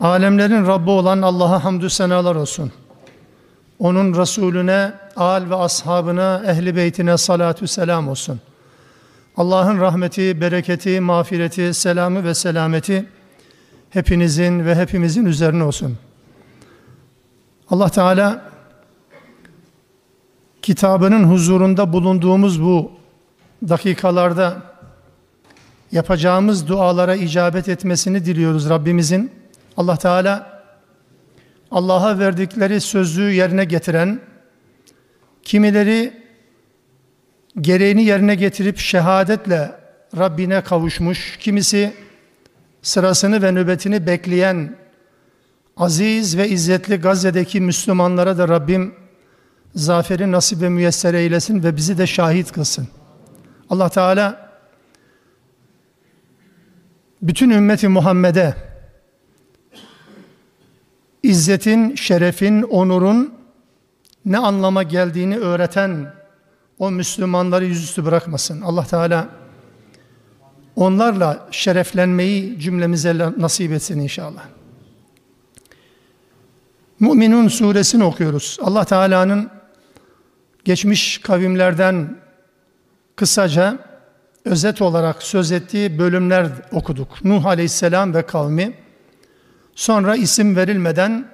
Alemlerin Rabbi olan Allah'a hamdü senalar olsun. Onun Resulüne, al ve ashabına, ehli beytine salatü selam olsun. Allah'ın rahmeti, bereketi, mağfireti, selamı ve selameti hepinizin ve hepimizin üzerine olsun. Allah Teala kitabının huzurunda bulunduğumuz bu dakikalarda yapacağımız dualara icabet etmesini diliyoruz Rabbimizin. Allah Teala Allah'a verdikleri sözü yerine getiren, kimileri gereğini yerine getirip şehadetle Rabbine kavuşmuş, kimisi sırasını ve nöbetini bekleyen aziz ve izzetli Gazze'deki Müslümanlara da Rabbim zaferi nasip ve müyesser eylesin ve bizi de şahit kılsın. Allah Teala bütün ümmeti Muhammed'e izzetin, şerefin, onurun ne anlama geldiğini öğreten o Müslümanları yüzüstü bırakmasın. Allah Teala onlarla şereflenmeyi cümlemize nasip etsin inşallah. Müminun suresini okuyoruz. Allah Teala'nın geçmiş kavimlerden kısaca özet olarak söz ettiği bölümler okuduk. Nuh Aleyhisselam ve kavmi. Sonra isim verilmeden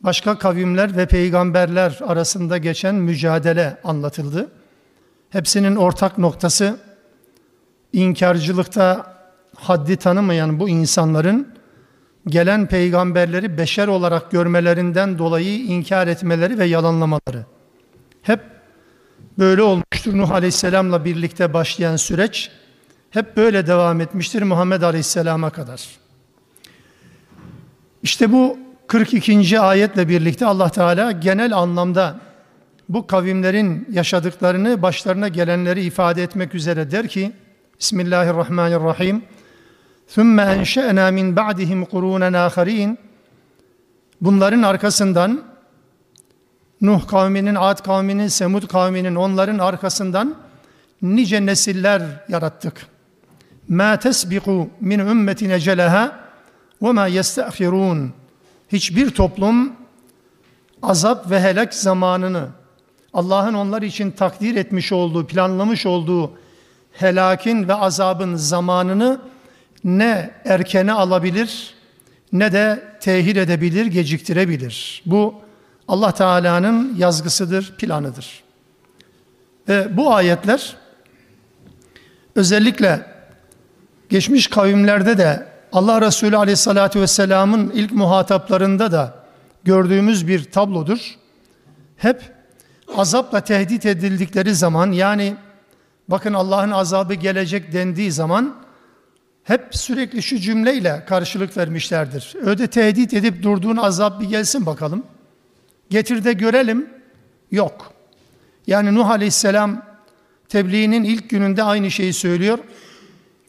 başka kavimler ve peygamberler arasında geçen mücadele anlatıldı. Hepsinin ortak noktası inkarcılıkta haddi tanımayan bu insanların gelen peygamberleri beşer olarak görmelerinden dolayı inkar etmeleri ve yalanlamaları. Hep böyle olmuştur. Nuh Aleyhisselam'la birlikte başlayan süreç hep böyle devam etmiştir Muhammed Aleyhisselam'a kadar. İşte bu 42. ayetle birlikte Allah Teala genel anlamda bu kavimlerin yaşadıklarını, başlarına gelenleri ifade etmek üzere der ki Bismillahirrahmanirrahim ثُمَّ أَنْشَأْنَا مِنْ بَعْدِهِمْ قُرُونًا آخَرِينَ Bunların arkasından Nuh kavminin, Ad kavminin, Semud kavminin onların arkasından nice nesiller yarattık. Ma tesbiqu min ümmetin eceleha ma yestahirun. Hiçbir toplum azap ve helak zamanını Allah'ın onlar için takdir etmiş olduğu, planlamış olduğu helakin ve azabın zamanını ne erkene alabilir ne de tehir edebilir, geciktirebilir. Bu Allah Teala'nın yazgısıdır, planıdır. Ve bu ayetler özellikle geçmiş kavimlerde de Allah Resulü Aleyhisselatü Vesselam'ın ilk muhataplarında da gördüğümüz bir tablodur. Hep azapla tehdit edildikleri zaman yani bakın Allah'ın azabı gelecek dendiği zaman hep sürekli şu cümleyle karşılık vermişlerdir. Öde tehdit edip durduğun azap bir gelsin bakalım. Getir de görelim. Yok. Yani Nuh Aleyhisselam tebliğinin ilk gününde aynı şeyi söylüyor.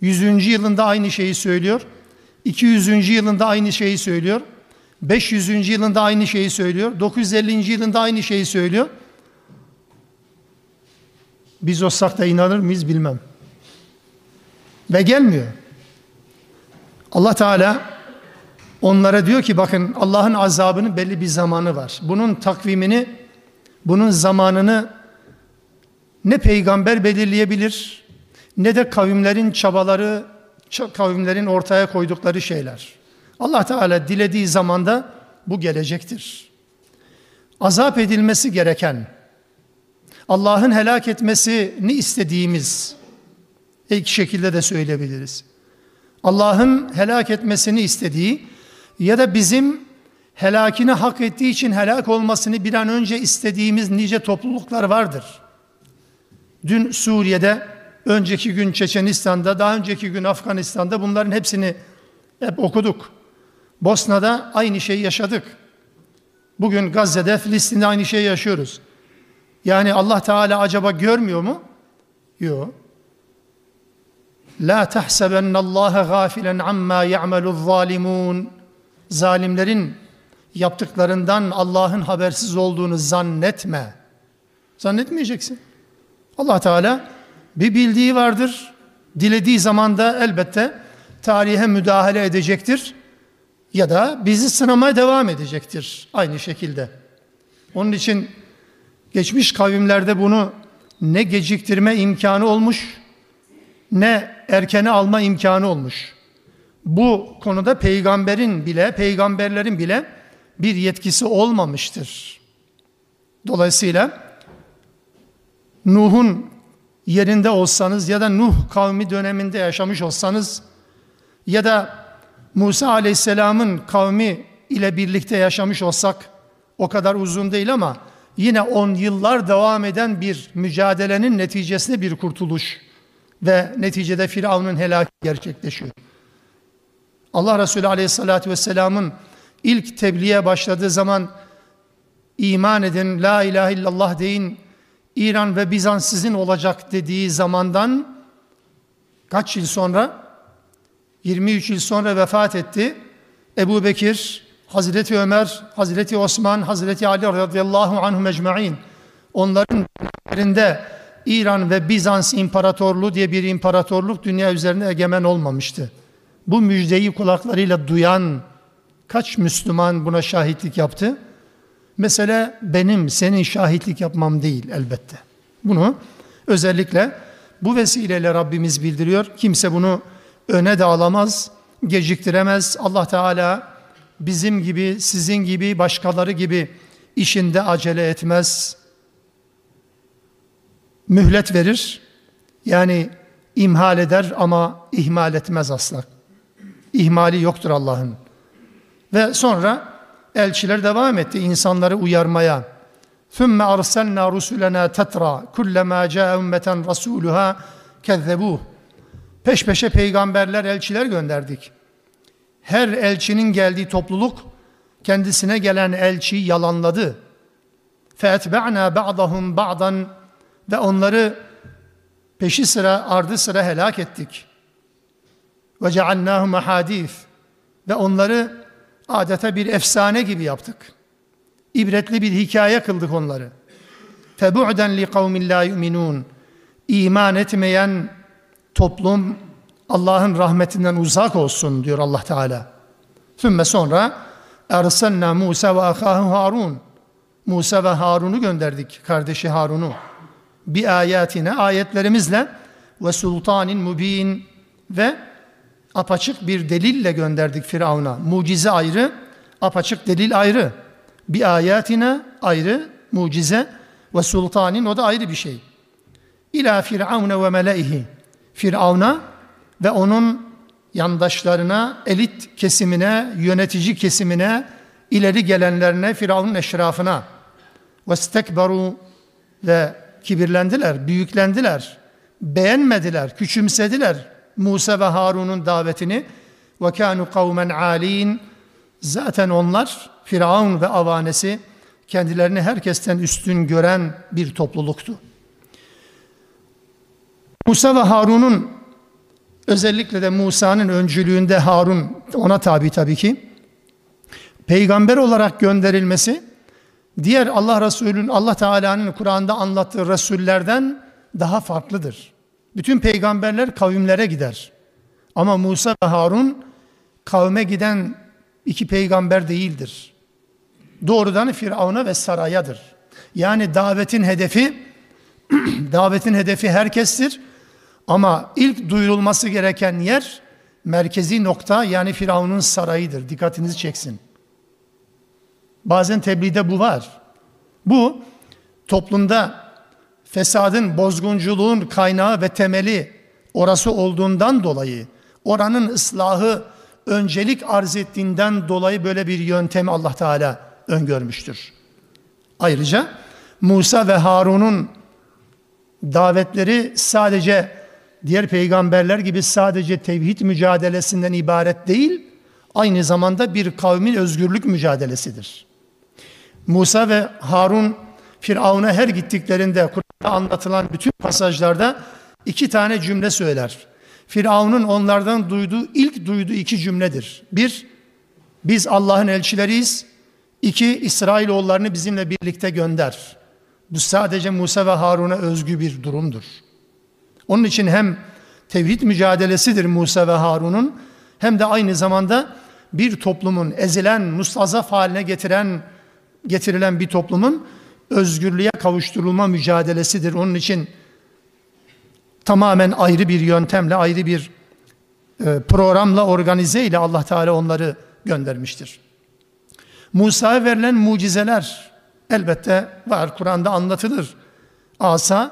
Yüzüncü yılında aynı şeyi söylüyor. 200. yılında aynı şeyi söylüyor. 500. yılında aynı şeyi söylüyor. 950. yılında aynı şeyi söylüyor. Biz olsak da inanır mıyız bilmem. Ve gelmiyor. Allah Teala onlara diyor ki bakın Allah'ın azabının belli bir zamanı var. Bunun takvimini, bunun zamanını ne peygamber belirleyebilir ne de kavimlerin çabaları, kavimlerin ortaya koydukları şeyler. Allah Teala dilediği zamanda bu gelecektir. Azap edilmesi gereken, Allah'ın helak etmesini istediğimiz iki şekilde de söyleyebiliriz. Allah'ın helak etmesini istediği ya da bizim helakini hak ettiği için helak olmasını bir an önce istediğimiz nice topluluklar vardır. Dün Suriye'de, önceki gün Çeçenistan'da, daha önceki gün Afganistan'da bunların hepsini Hep okuduk. Bosna'da aynı şeyi yaşadık. Bugün Gazze'de, Filistin'de aynı şeyi yaşıyoruz. Yani Allah Teala acaba görmüyor mu? Yok. La tahsebenne Allah gafilen amma ya'melu zalimun. Zalimlerin yaptıklarından Allah'ın habersiz olduğunu zannetme. Zannetmeyeceksin. Allah Teala bir bildiği vardır. Dilediği zaman da elbette tarihe müdahale edecektir ya da bizi sınamaya devam edecektir aynı şekilde. Onun için geçmiş kavimlerde bunu ne geciktirme imkanı olmuş ne erkene alma imkanı olmuş. Bu konuda peygamberin bile, peygamberlerin bile bir yetkisi olmamıştır. Dolayısıyla Nuh'un yerinde olsanız ya da Nuh kavmi döneminde yaşamış olsanız ya da Musa Aleyhisselam'ın kavmi ile birlikte yaşamış olsak o kadar uzun değil ama yine on yıllar devam eden bir mücadelenin neticesinde bir kurtuluş ve neticede Firavun'un helaki gerçekleşiyor. Allah Resulü Aleyhisselatü Vesselam'ın ilk tebliğe başladığı zaman iman edin, la ilahe illallah deyin, İran ve Bizans sizin olacak dediği zamandan kaç yıl sonra? 23 yıl sonra vefat etti. Ebu Bekir, Hazreti Ömer, Hazreti Osman, Hazreti Ali radıyallahu anhu mecmain onların üzerinde İran ve Bizans İmparatorluğu diye bir imparatorluk dünya üzerine egemen olmamıştı. Bu müjdeyi kulaklarıyla duyan kaç Müslüman buna şahitlik yaptı? Mesele benim senin şahitlik yapmam değil elbette. Bunu özellikle bu vesileyle Rabbimiz bildiriyor. Kimse bunu öne de alamaz, geciktiremez. Allah Teala bizim gibi, sizin gibi, başkaları gibi işinde acele etmez. Mühlet verir. Yani imhal eder ama ihmal etmez asla. İhmali yoktur Allah'ın. Ve sonra elçiler devam etti insanları uyarmaya. Thumma arsalna rusulena tetra kullama caa ummeten rasuluha kezzebuh. Peş peşe peygamberler, elçiler gönderdik. Her elçinin geldiği topluluk kendisine gelen elçiyi yalanladı. Feetbe'na ba'dahum ba'dan ve onları peşi sıra ardı sıra helak ettik. Ve ceallnâhum hadis ve onları adeta bir efsane gibi yaptık. İbretli bir hikaye kıldık onları. Febu'den li kavmin la yu'minun. İman etmeyen toplum Allah'ın rahmetinden uzak olsun diyor Allah Teala. Sümme sonra ersenna Musa ve ahahu Harun. Musa ve Harun'u gönderdik, kardeşi Harun'u. Bi ayatine ayetlerimizle ve sultanin mubin ve apaçık bir delille gönderdik Firavun'a. Mucize ayrı, apaçık delil ayrı. Bir ayetine ayrı mucize ve sultanin o da ayrı bir şey. İlâ firavne ve meleihi. Firavuna ve onun yandaşlarına, elit kesimine, yönetici kesimine, ileri gelenlerine, Firavun'un eşrafına ve stekberu ve kibirlendiler, büyüklendiler, beğenmediler, küçümsediler, Musa ve Harun'un davetini ve kânu kavmen âlîn zaten onlar Firavun ve avanesi kendilerini herkesten üstün gören bir topluluktu. Musa ve Harun'un özellikle de Musa'nın öncülüğünde Harun ona tabi tabii ki peygamber olarak gönderilmesi diğer Allah Resulü'nün Allah Teala'nın Kur'an'da anlattığı resullerden daha farklıdır. Bütün peygamberler kavimlere gider. Ama Musa ve Harun kavme giden iki peygamber değildir. Doğrudan Firavun'a ve sarayadır. Yani davetin hedefi davetin hedefi herkestir ama ilk duyurulması gereken yer merkezi nokta yani Firavun'un sarayıdır. Dikkatinizi çeksin. Bazen tebliğde bu var. Bu toplumda fesadın, bozgunculuğun kaynağı ve temeli orası olduğundan dolayı oranın ıslahı öncelik arz ettiğinden dolayı böyle bir yöntemi Allah Teala öngörmüştür. Ayrıca Musa ve Harun'un davetleri sadece diğer peygamberler gibi sadece tevhid mücadelesinden ibaret değil, aynı zamanda bir kavmin özgürlük mücadelesidir. Musa ve Harun Firavun'a her gittiklerinde anlatılan bütün pasajlarda iki tane cümle söyler. Firavun'un onlardan duyduğu ilk duyduğu iki cümledir. Bir, biz Allah'ın elçileriyiz. İki, İsrailoğullarını bizimle birlikte gönder. Bu sadece Musa ve Harun'a özgü bir durumdur. Onun için hem tevhid mücadelesidir Musa ve Harun'un hem de aynı zamanda bir toplumun ezilen, mustazaf haline getiren getirilen bir toplumun özgürlüğe kavuşturulma mücadelesidir. Onun için tamamen ayrı bir yöntemle, ayrı bir e, programla, organize ile Allah Teala onları göndermiştir. Musa'ya verilen mucizeler elbette var. Kur'an'da anlatılır. Asa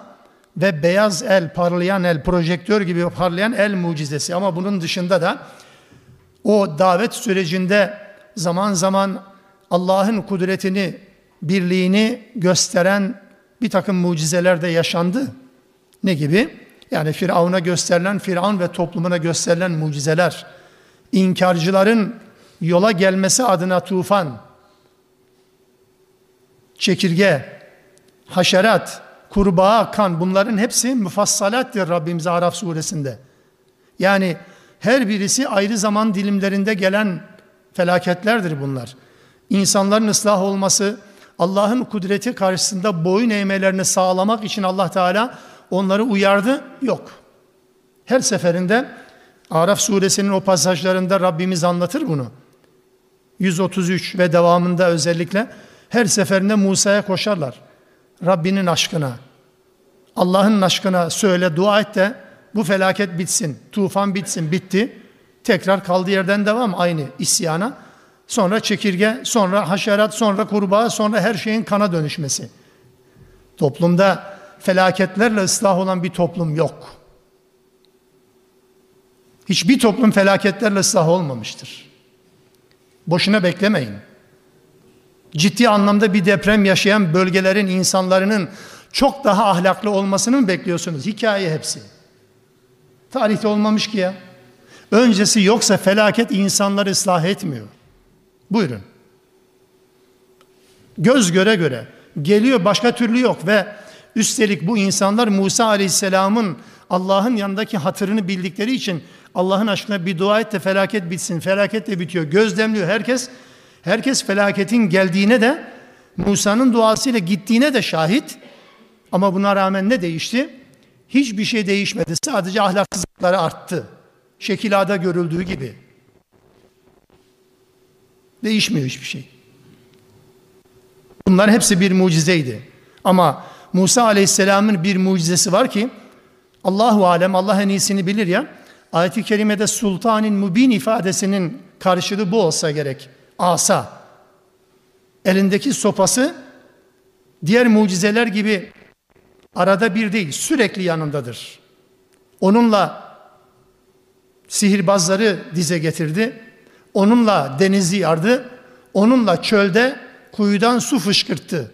ve beyaz el, parlayan el, projektör gibi parlayan el mucizesi. Ama bunun dışında da o davet sürecinde zaman zaman Allah'ın kudretini, birliğini gösteren bir takım mucizeler de yaşandı. Ne gibi? Yani Firavun'a gösterilen, Firavun ve toplumuna gösterilen mucizeler, inkarcıların yola gelmesi adına tufan, çekirge, haşerat, kurbağa, kan bunların hepsi müfassalattir Rabbimiz Araf suresinde. Yani her birisi ayrı zaman dilimlerinde gelen felaketlerdir bunlar. İnsanların ıslah olması, Allah'ın kudreti karşısında boyun eğmelerini sağlamak için Allah Teala onları uyardı. Yok. Her seferinde Araf suresinin o pasajlarında Rabbimiz anlatır bunu. 133 ve devamında özellikle her seferinde Musa'ya koşarlar. Rabbinin aşkına, Allah'ın aşkına söyle, dua et de bu felaket bitsin, tufan bitsin, bitti. Tekrar kaldığı yerden devam aynı isyana. Sonra çekirge, sonra haşerat, sonra kurbağa, sonra her şeyin kana dönüşmesi. Toplumda felaketlerle ıslah olan bir toplum yok. Hiçbir toplum felaketlerle ıslah olmamıştır. Boşuna beklemeyin. Ciddi anlamda bir deprem yaşayan bölgelerin insanların çok daha ahlaklı olmasını mı bekliyorsunuz? Hikaye hepsi. Tarihte olmamış ki ya. Öncesi yoksa felaket insanları ıslah etmiyor. Buyurun. Göz göre göre geliyor başka türlü yok ve üstelik bu insanlar Musa Aleyhisselam'ın Allah'ın yanındaki hatırını bildikleri için Allah'ın aşkına bir dua et de felaket bitsin. Felaket de bitiyor. Gözlemliyor herkes. Herkes felaketin geldiğine de Musa'nın duasıyla gittiğine de şahit. Ama buna rağmen ne değişti? Hiçbir şey değişmedi. Sadece ahlaksızlıkları arttı. Şekilada görüldüğü gibi. Değişmiyor hiçbir şey. Bunlar hepsi bir mucizeydi. Ama Musa Aleyhisselam'ın bir mucizesi var ki Allahu alem Allah en iyisini bilir ya. Ayet-i kerimede sultanın mubin ifadesinin karşılığı bu olsa gerek. Asa. Elindeki sopası diğer mucizeler gibi arada bir değil sürekli yanındadır. Onunla sihirbazları dize getirdi. Onunla denizi yardı. Onunla çölde kuyudan su fışkırttı.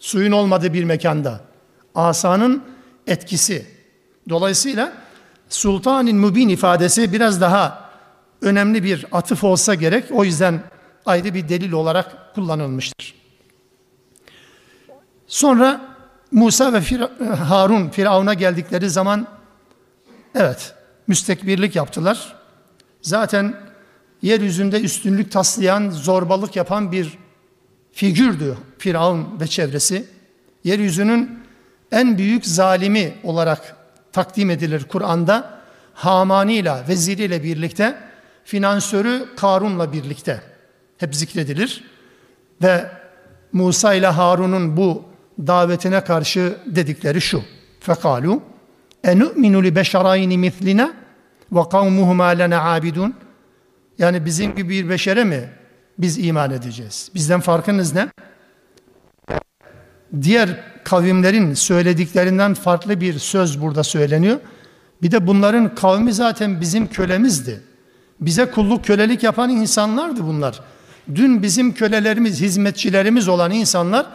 Suyun olmadığı bir mekanda. Asanın etkisi. Dolayısıyla sultanın mübin ifadesi biraz daha önemli bir atıf olsa gerek. O yüzden ayrı bir delil olarak kullanılmıştır. Sonra Musa ve Harun Firavun'a geldikleri zaman evet müstekbirlik yaptılar. Zaten yeryüzünde üstünlük taslayan, zorbalık yapan bir figürdü Firavun ve çevresi. Yeryüzünün en büyük zalimi olarak takdim edilir Kur'an'da. Hamani ile, veziriyle birlikte, finansörü Karun'la birlikte hep zikredilir. Ve Musa ile Harun'un bu davetine karşı dedikleri şu. Fekalu enu'minu li beşerayni mislina ve kavmuhuma lena abidun. Yani bizim gibi bir beşere mi biz iman edeceğiz? Bizden farkınız ne? Diğer kavimlerin söylediklerinden farklı bir söz burada söyleniyor. Bir de bunların kavmi zaten bizim kölemizdi. Bize kulluk kölelik yapan insanlardı bunlar. Dün bizim kölelerimiz, hizmetçilerimiz olan insanlar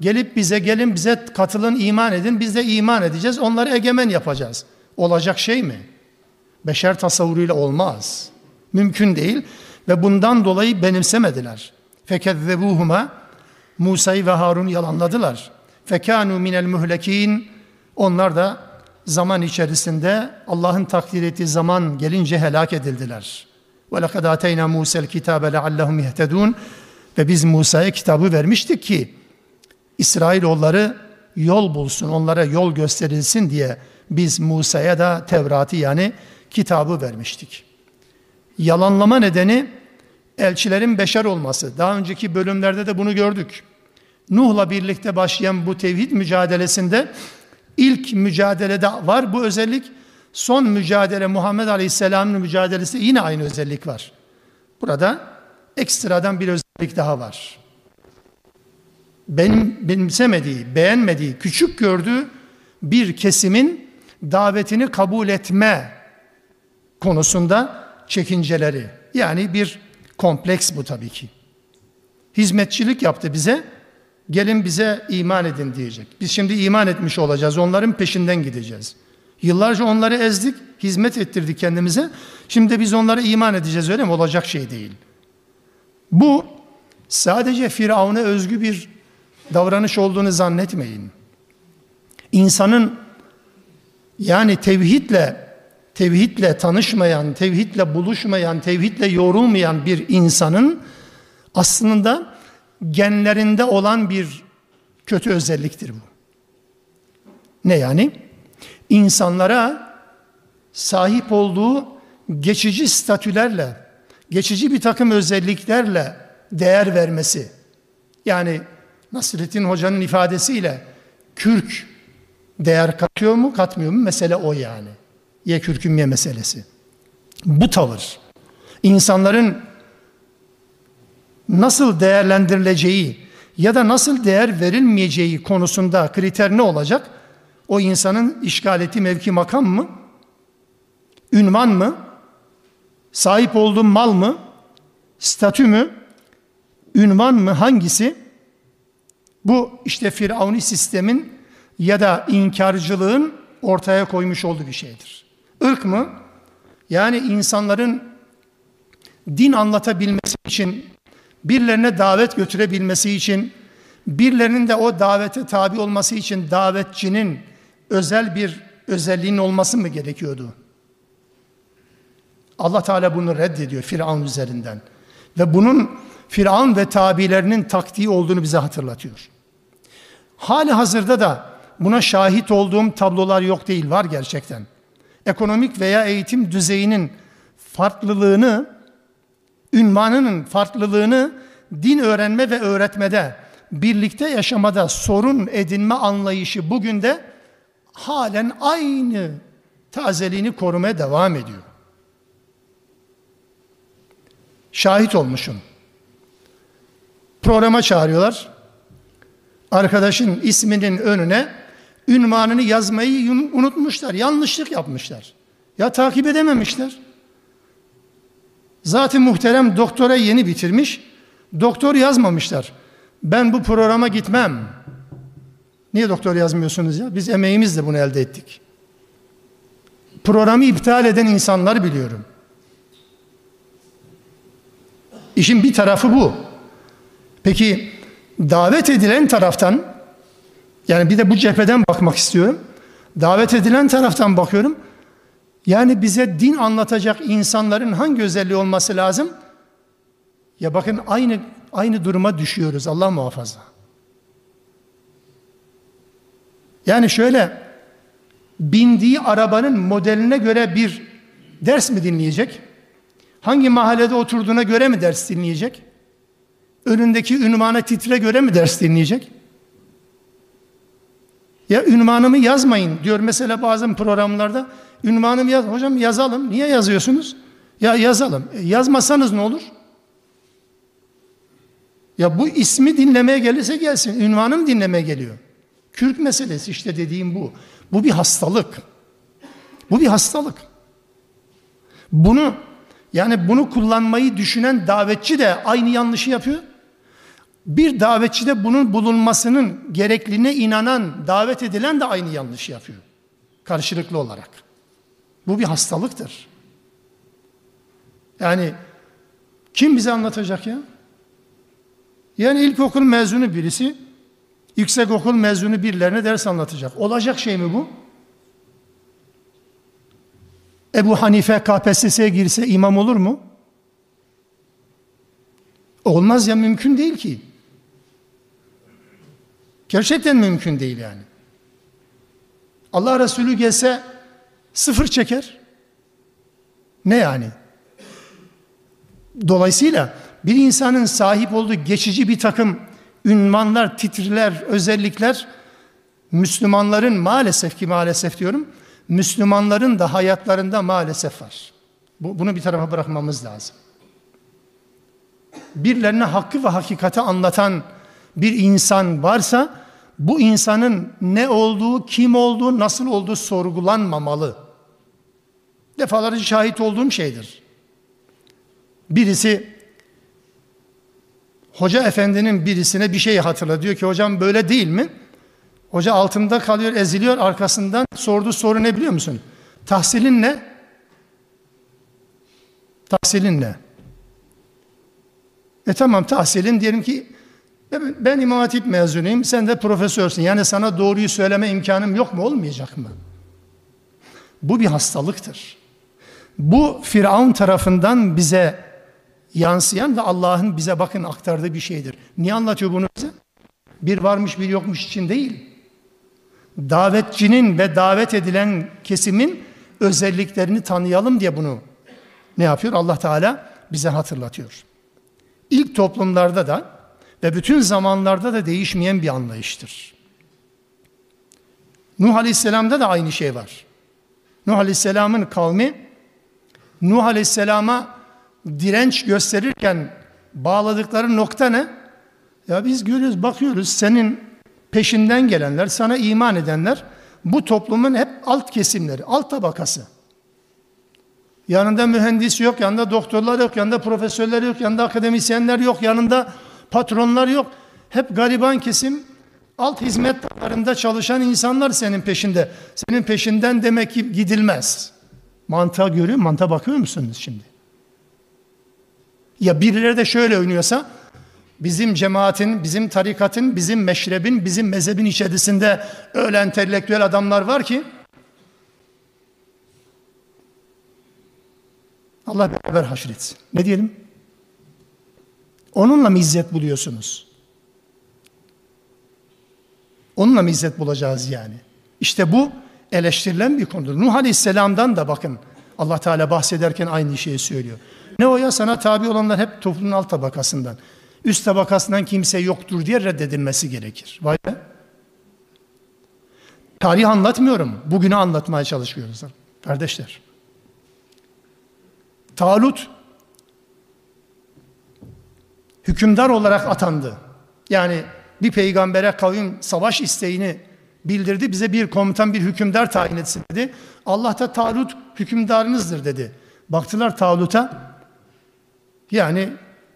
gelip bize gelin bize katılın iman edin biz de iman edeceğiz onları egemen yapacağız. Olacak şey mi? Beşer tasavvuruyla olmaz. Mümkün değil. Ve bundan dolayı benimsemediler. Fekezzebuhuma Musa'yı ve Harun'u yalanladılar. Fekanu minel muhlekin onlar da zaman içerisinde Allah'ın takdir ettiği zaman gelince helak edildiler. Ve lekad ateyna Musa'l kitabe leallehum yehtedun ve biz Musa'ya kitabı vermiştik ki İsrailoğulları yol bulsun, onlara yol gösterilsin diye biz Musa'ya da Tevrat'ı yani kitabı vermiştik. Yalanlama nedeni elçilerin beşer olması. Daha önceki bölümlerde de bunu gördük. Nuh'la birlikte başlayan bu tevhid mücadelesinde ilk mücadelede var bu özellik. Son mücadele Muhammed Aleyhisselam'ın mücadelesi yine aynı özellik var. Burada ekstradan bir özellik daha var. Benim benimsemediği, beğenmediği, küçük gördüğü bir kesimin davetini kabul etme konusunda çekinceleri. Yani bir kompleks bu tabii ki. Hizmetçilik yaptı bize. Gelin bize iman edin diyecek. Biz şimdi iman etmiş olacağız. Onların peşinden gideceğiz. Yıllarca onları ezdik, hizmet ettirdik kendimize. Şimdi biz onlara iman edeceğiz öyle mi? Olacak şey değil. Bu sadece Firavun'a özgü bir davranış olduğunu zannetmeyin. İnsanın yani tevhidle tevhidle tanışmayan, tevhidle buluşmayan, tevhidle yorulmayan bir insanın aslında genlerinde olan bir kötü özelliktir bu. Ne yani? İnsanlara sahip olduğu geçici statülerle, geçici bir takım özelliklerle değer vermesi. Yani Nasrettin Hoca'nın ifadesiyle kürk değer katıyor mu katmıyor mu mesele o yani. Ye kürküm ye meselesi. Bu tavır insanların nasıl değerlendirileceği ya da nasıl değer verilmeyeceği konusunda kriter ne olacak? O insanın işgal ettiği mevki makam mı? Ünvan mı? Sahip olduğu mal mı? Statü mü? Ünvan mı? Hangisi? Bu işte Firavuni sistemin ya da inkarcılığın ortaya koymuş olduğu bir şeydir. Irk mı? Yani insanların din anlatabilmesi için, birilerine davet götürebilmesi için, birilerinin de o davete tabi olması için davetçinin özel bir özelliğinin olması mı gerekiyordu? Allah Teala bunu reddediyor Firavun üzerinden. Ve bunun Firavun ve tabilerinin taktiği olduğunu bize hatırlatıyor. Hali hazırda da buna şahit olduğum tablolar yok değil, var gerçekten. Ekonomik veya eğitim düzeyinin farklılığını, ünvanının farklılığını din öğrenme ve öğretmede, birlikte yaşamada sorun edinme anlayışı bugün de halen aynı tazeliğini korumaya devam ediyor. Şahit olmuşum. Programa çağırıyorlar arkadaşın isminin önüne ünvanını yazmayı unutmuşlar. Yanlışlık yapmışlar. Ya takip edememişler. Zaten muhterem doktora yeni bitirmiş. Doktor yazmamışlar. Ben bu programa gitmem. Niye doktor yazmıyorsunuz ya? Biz emeğimizle bunu elde ettik. Programı iptal eden insanlar biliyorum. İşin bir tarafı bu. Peki davet edilen taraftan yani bir de bu cepheden bakmak istiyorum. Davet edilen taraftan bakıyorum. Yani bize din anlatacak insanların hangi özelliği olması lazım? Ya bakın aynı aynı duruma düşüyoruz Allah muhafaza. Yani şöyle bindiği arabanın modeline göre bir ders mi dinleyecek? Hangi mahallede oturduğuna göre mi ders dinleyecek? önündeki ünvana titre göre mi ders dinleyecek? Ya ünvanımı yazmayın diyor mesela bazı programlarda. Ünvanımı yaz. Hocam yazalım. Niye yazıyorsunuz? Ya yazalım. E, yazmasanız ne olur? Ya bu ismi dinlemeye gelirse gelsin. Ünvanım dinlemeye geliyor. Kürk meselesi işte dediğim bu. Bu bir hastalık. Bu bir hastalık. Bunu yani bunu kullanmayı düşünen davetçi de aynı yanlışı yapıyor. Bir davetçide bunun bulunmasının gerekliliğine inanan, davet edilen de aynı yanlış yapıyor. Karşılıklı olarak. Bu bir hastalıktır. Yani Kim bize anlatacak ya? Yani ilkokul mezunu birisi yüksekokul mezunu birilerine ders anlatacak. Olacak şey mi bu? Ebu Hanife KPSS'ye girse imam olur mu? Olmaz ya mümkün değil ki. Gerçekten mümkün değil yani. Allah Resulü gelse sıfır çeker. Ne yani? Dolayısıyla bir insanın sahip olduğu geçici bir takım ünvanlar, titriler, özellikler Müslümanların maalesef ki maalesef diyorum, Müslümanların da hayatlarında maalesef var. Bu, bunu bir tarafa bırakmamız lazım. Birilerine hakkı ve hakikati anlatan bir insan varsa bu insanın ne olduğu, kim olduğu, nasıl olduğu sorgulanmamalı. Defalarca şahit olduğum şeydir. Birisi hoca efendinin birisine bir şey hatırla. Diyor ki hocam böyle değil mi? Hoca altında kalıyor, eziliyor. Arkasından sorduğu soru ne biliyor musun? Tahsilin ne? Tahsilin ne? E tamam tahsilin diyelim ki ben İmam Hatip mezunuyum, sen de profesörsün. Yani sana doğruyu söyleme imkanım yok mu, olmayacak mı? Bu bir hastalıktır. Bu Firavun tarafından bize yansıyan ve Allah'ın bize bakın aktardığı bir şeydir. Niye anlatıyor bunu bize? Bir varmış bir yokmuş için değil. Davetçinin ve davet edilen kesimin özelliklerini tanıyalım diye bunu ne yapıyor? Allah Teala bize hatırlatıyor. İlk toplumlarda da ve bütün zamanlarda da değişmeyen bir anlayıştır. Nuh Aleyhisselam'da da aynı şey var. Nuh Aleyhisselam'ın kavmi Nuh Aleyhisselam'a direnç gösterirken bağladıkları nokta ne? Ya biz görüyoruz, bakıyoruz senin peşinden gelenler, sana iman edenler bu toplumun hep alt kesimleri, alt tabakası. Yanında mühendis yok, yanında doktorlar yok, yanında profesörler yok, yanında akademisyenler yok, yanında patronlar yok. Hep gariban kesim, alt hizmet dallarında çalışan insanlar senin peşinde. Senin peşinden demek ki gidilmez. Mantığa görüyor, mantığa bakıyor musunuz şimdi? Ya birileri de şöyle oynuyorsa, bizim cemaatin, bizim tarikatın, bizim meşrebin, bizim mezhebin içerisinde öyle entelektüel adamlar var ki, Allah beraber haşretsin. Ne diyelim? Onunla mı izzet buluyorsunuz? Onunla mı izzet bulacağız yani? İşte bu eleştirilen bir konudur. Nuh Aleyhisselam'dan da bakın Allah Teala bahsederken aynı şeyi söylüyor. Ne o ya sana tabi olanlar hep toplumun alt tabakasından. Üst tabakasından kimse yoktur diye reddedilmesi gerekir. Vay be. Tarih anlatmıyorum. Bugünü anlatmaya çalışıyoruz. Kardeşler. Talut hükümdar olarak atandı. Yani bir peygambere kavim savaş isteğini bildirdi. Bize bir komutan, bir hükümdar tayin etsin dedi. Allah da Talut hükümdarınızdır dedi. Baktılar Talut'a. Yani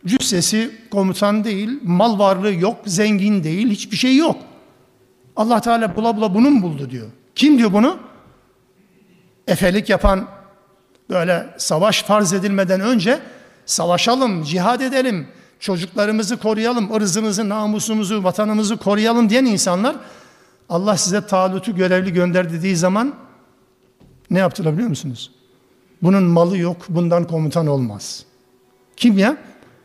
cüssesi komutan değil, mal varlığı yok, zengin değil, hiçbir şey yok. Allah Teala bula bula bunu mu buldu diyor. Kim diyor bunu? Efelik yapan böyle savaş farz edilmeden önce savaşalım, cihad edelim, çocuklarımızı koruyalım, ırzımızı, namusumuzu, vatanımızı koruyalım diyen insanlar Allah size Talut'u görevli gönder dediği zaman ne yaptılar biliyor musunuz? Bunun malı yok, bundan komutan olmaz. Kim ya?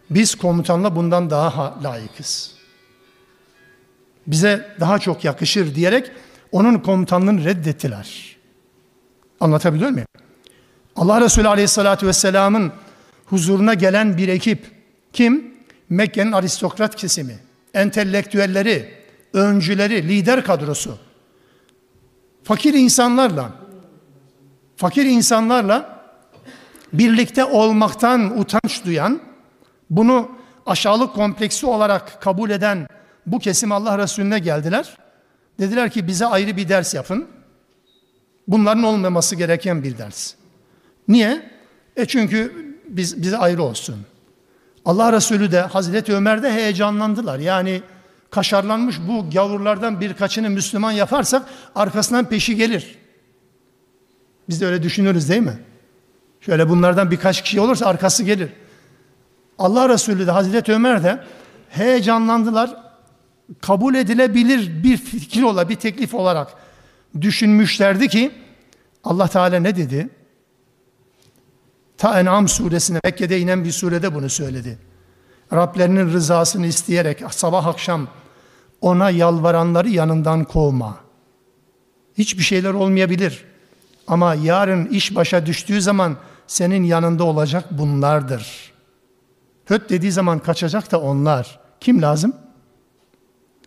Biz komutanla bundan daha layıkız. Bize daha çok yakışır diyerek onun komutanlığını reddettiler. Anlatabiliyor muyum? Allah Resulü Aleyhisselatü Vesselam'ın huzuruna gelen bir ekip kim? Mekke'nin aristokrat kesimi, entelektüelleri, öncüleri, lider kadrosu. Fakir insanlarla fakir insanlarla birlikte olmaktan utanç duyan, bunu aşağılık kompleksi olarak kabul eden bu kesim Allah Resulüne geldiler. Dediler ki bize ayrı bir ders yapın. Bunların olmaması gereken bir ders. Niye? E çünkü biz bize ayrı olsun. Allah Resulü de Hazreti Ömer de heyecanlandılar. Yani kaşarlanmış bu gavurlardan birkaçını Müslüman yaparsak arkasından peşi gelir. Biz de öyle düşünürüz değil mi? Şöyle bunlardan birkaç kişi olursa arkası gelir. Allah Resulü de Hazreti Ömer de heyecanlandılar. Kabul edilebilir bir fikir ola, bir teklif olarak düşünmüşlerdi ki Allah Teala ne dedi? Ta En'am suresine Mekke'de inen bir surede bunu söyledi. Rablerinin rızasını isteyerek sabah akşam ona yalvaranları yanından kovma. Hiçbir şeyler olmayabilir. Ama yarın iş başa düştüğü zaman senin yanında olacak bunlardır. Höt dediği zaman kaçacak da onlar. Kim lazım?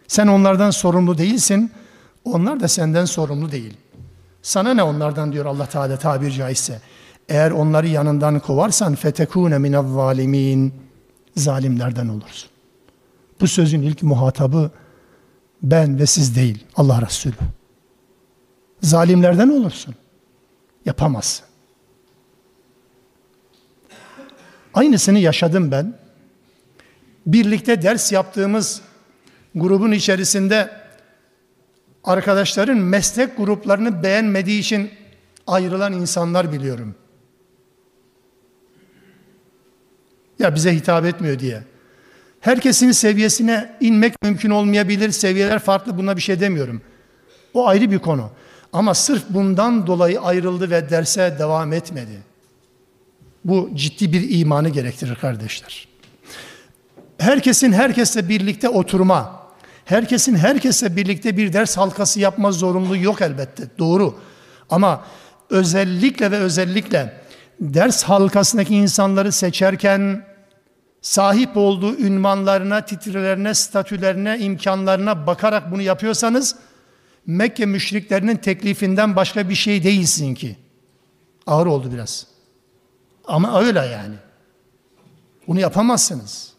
Sen onlardan sorumlu değilsin. Onlar da senden sorumlu değil. Sana ne onlardan diyor Allah Teala tabir caizse. Eğer onları yanından kovarsan fetekune minel zalimin zalimlerden olursun. Bu sözün ilk muhatabı ben ve siz değil Allah Resulü. Zalimlerden olursun. Yapamazsın. Aynısını yaşadım ben. Birlikte ders yaptığımız grubun içerisinde arkadaşların meslek gruplarını beğenmediği için ayrılan insanlar biliyorum. Ya bize hitap etmiyor diye. Herkesin seviyesine inmek mümkün olmayabilir. Seviyeler farklı buna bir şey demiyorum. O ayrı bir konu. Ama sırf bundan dolayı ayrıldı ve derse devam etmedi. Bu ciddi bir imanı gerektirir kardeşler. Herkesin herkesle birlikte oturma, herkesin herkesle birlikte bir ders halkası yapma zorunluluğu yok elbette. Doğru. Ama özellikle ve özellikle ders halkasındaki insanları seçerken sahip olduğu ünvanlarına, titrelerine, statülerine, imkanlarına bakarak bunu yapıyorsanız Mekke müşriklerinin teklifinden başka bir şey değilsin ki. Ağır oldu biraz. Ama öyle yani. Bunu yapamazsınız.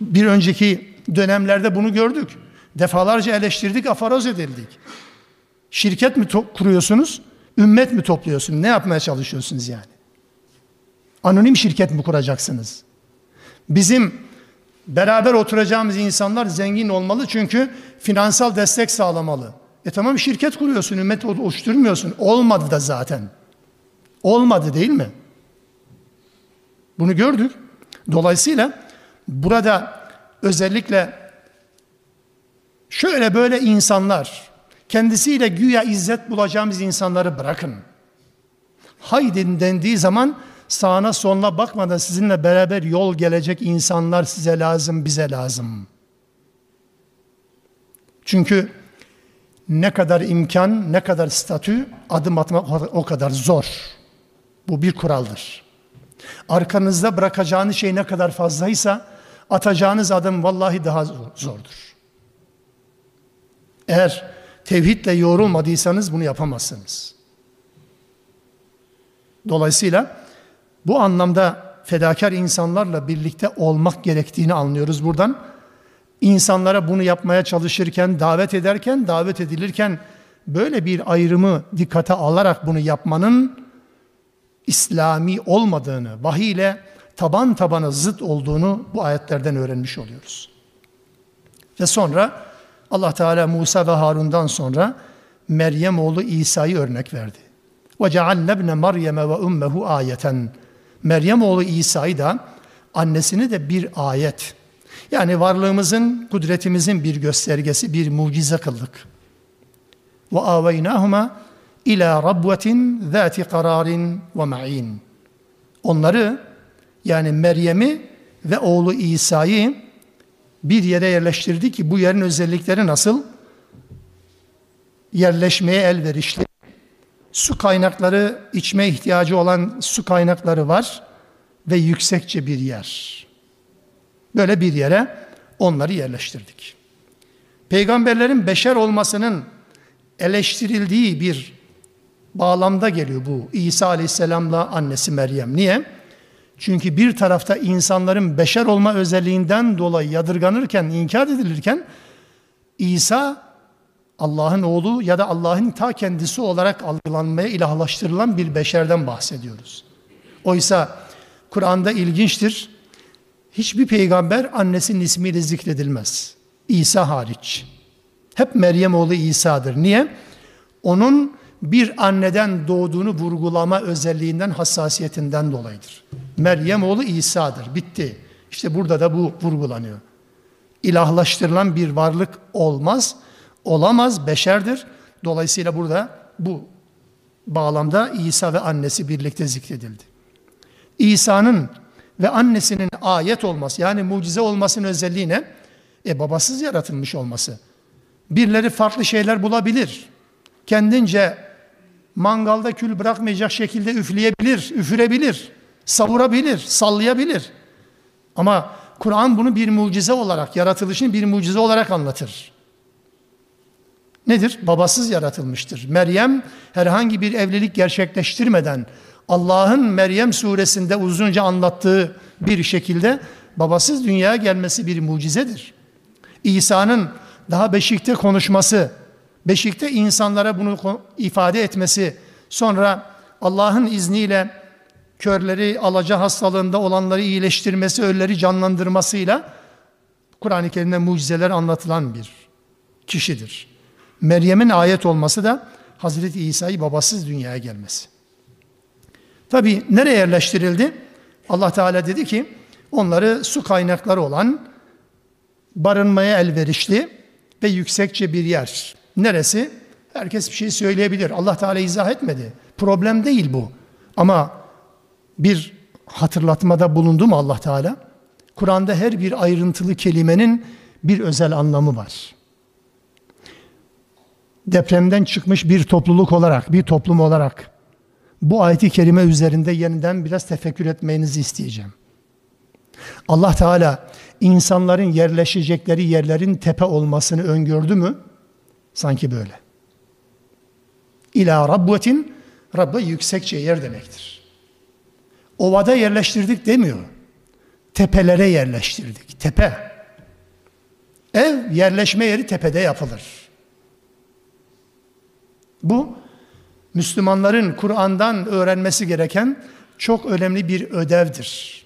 Bir önceki dönemlerde bunu gördük. Defalarca eleştirdik, afaroz edildik. Şirket mi kuruyorsunuz, ümmet mi topluyorsunuz? Ne yapmaya çalışıyorsunuz yani? Anonim şirket mi kuracaksınız? Bizim beraber oturacağımız insanlar zengin olmalı çünkü finansal destek sağlamalı. E tamam şirket kuruyorsun, ümmet oluşturmuyorsun. Olmadı da zaten. Olmadı değil mi? Bunu gördük. Dolayısıyla burada özellikle şöyle böyle insanlar, kendisiyle güya izzet bulacağımız insanları bırakın. Haydin dendiği zaman sağına soluna bakmadan sizinle beraber yol gelecek insanlar size lazım, bize lazım. Çünkü ne kadar imkan, ne kadar statü adım atmak o kadar zor. Bu bir kuraldır. Arkanızda bırakacağınız şey ne kadar fazlaysa atacağınız adım vallahi daha zordur. Eğer tevhidle yoğrulmadıysanız bunu yapamazsınız. Dolayısıyla bu anlamda fedakar insanlarla birlikte olmak gerektiğini anlıyoruz buradan. İnsanlara bunu yapmaya çalışırken, davet ederken, davet edilirken böyle bir ayrımı dikkate alarak bunu yapmanın İslami olmadığını, vahiy ile taban tabana zıt olduğunu bu ayetlerden öğrenmiş oluyoruz. Ve sonra Allah Teala Musa ve Harun'dan sonra Meryem oğlu İsa'yı örnek verdi. Ve cealne ibne Meryem ve ummehu ayeten. Meryem oğlu İsa'yı da annesini de bir ayet. Yani varlığımızın, kudretimizin bir göstergesi, bir mucize kıldık. Ve aveynahuma ila rabbetin zati kararin ve ma'in. Onları yani Meryem'i ve oğlu İsa'yı bir yere yerleştirdi ki bu yerin özellikleri nasıl? Yerleşmeye elverişli. Su kaynakları, içme ihtiyacı olan su kaynakları var ve yüksekçe bir yer. Böyle bir yere onları yerleştirdik. Peygamberlerin beşer olmasının eleştirildiği bir bağlamda geliyor bu İsa Aleyhisselam'la annesi Meryem. Niye? Çünkü bir tarafta insanların beşer olma özelliğinden dolayı yadırganırken, inkar edilirken İsa Allah'ın oğlu ya da Allah'ın ta kendisi olarak algılanmaya ilahlaştırılan bir beşerden bahsediyoruz. Oysa Kur'an'da ilginçtir. Hiçbir peygamber annesinin ismiyle zikredilmez. İsa hariç. Hep Meryem oğlu İsa'dır. Niye? Onun bir anneden doğduğunu vurgulama özelliğinden, hassasiyetinden dolayıdır. Meryem oğlu İsa'dır. Bitti. İşte burada da bu vurgulanıyor. İlahlaştırılan bir varlık olmaz, olamaz, beşerdir. Dolayısıyla burada bu bağlamda İsa ve annesi birlikte zikredildi. İsa'nın ve annesinin ayet olması yani mucize olmasının özelliği ne? E babasız yaratılmış olması. Birileri farklı şeyler bulabilir. Kendince mangalda kül bırakmayacak şekilde üfleyebilir, üfürebilir, savurabilir, sallayabilir. Ama Kur'an bunu bir mucize olarak, yaratılışın bir mucize olarak anlatır. Nedir? Babasız yaratılmıştır. Meryem herhangi bir evlilik gerçekleştirmeden Allah'ın Meryem suresinde uzunca anlattığı bir şekilde babasız dünyaya gelmesi bir mucizedir. İsa'nın daha beşikte konuşması, beşikte insanlara bunu ifade etmesi, sonra Allah'ın izniyle körleri, alaca hastalığında olanları iyileştirmesi, ölüleri canlandırmasıyla Kur'an-ı Kerim'de mucizeler anlatılan bir kişidir. Meryem'in ayet olması da Hazreti İsa'yı babasız dünyaya gelmesi. Tabi nereye yerleştirildi? Allah Teala dedi ki onları su kaynakları olan barınmaya elverişli ve yüksekçe bir yer. Neresi? Herkes bir şey söyleyebilir. Allah Teala izah etmedi. Problem değil bu. Ama bir hatırlatmada bulundu mu Allah Teala? Kur'an'da her bir ayrıntılı kelimenin bir özel anlamı var. Depremden çıkmış bir topluluk olarak, bir toplum olarak bu ayeti kerime üzerinde yeniden biraz tefekkür etmenizi isteyeceğim. Allah Teala insanların yerleşecekleri yerlerin tepe olmasını öngördü mü? Sanki böyle. İla rabbetin, Rabbe yüksekçe yer demektir. Ovada yerleştirdik demiyor. Tepelere yerleştirdik. Tepe. Ev yerleşme yeri tepede yapılır. Bu Müslümanların Kur'an'dan öğrenmesi gereken çok önemli bir ödevdir.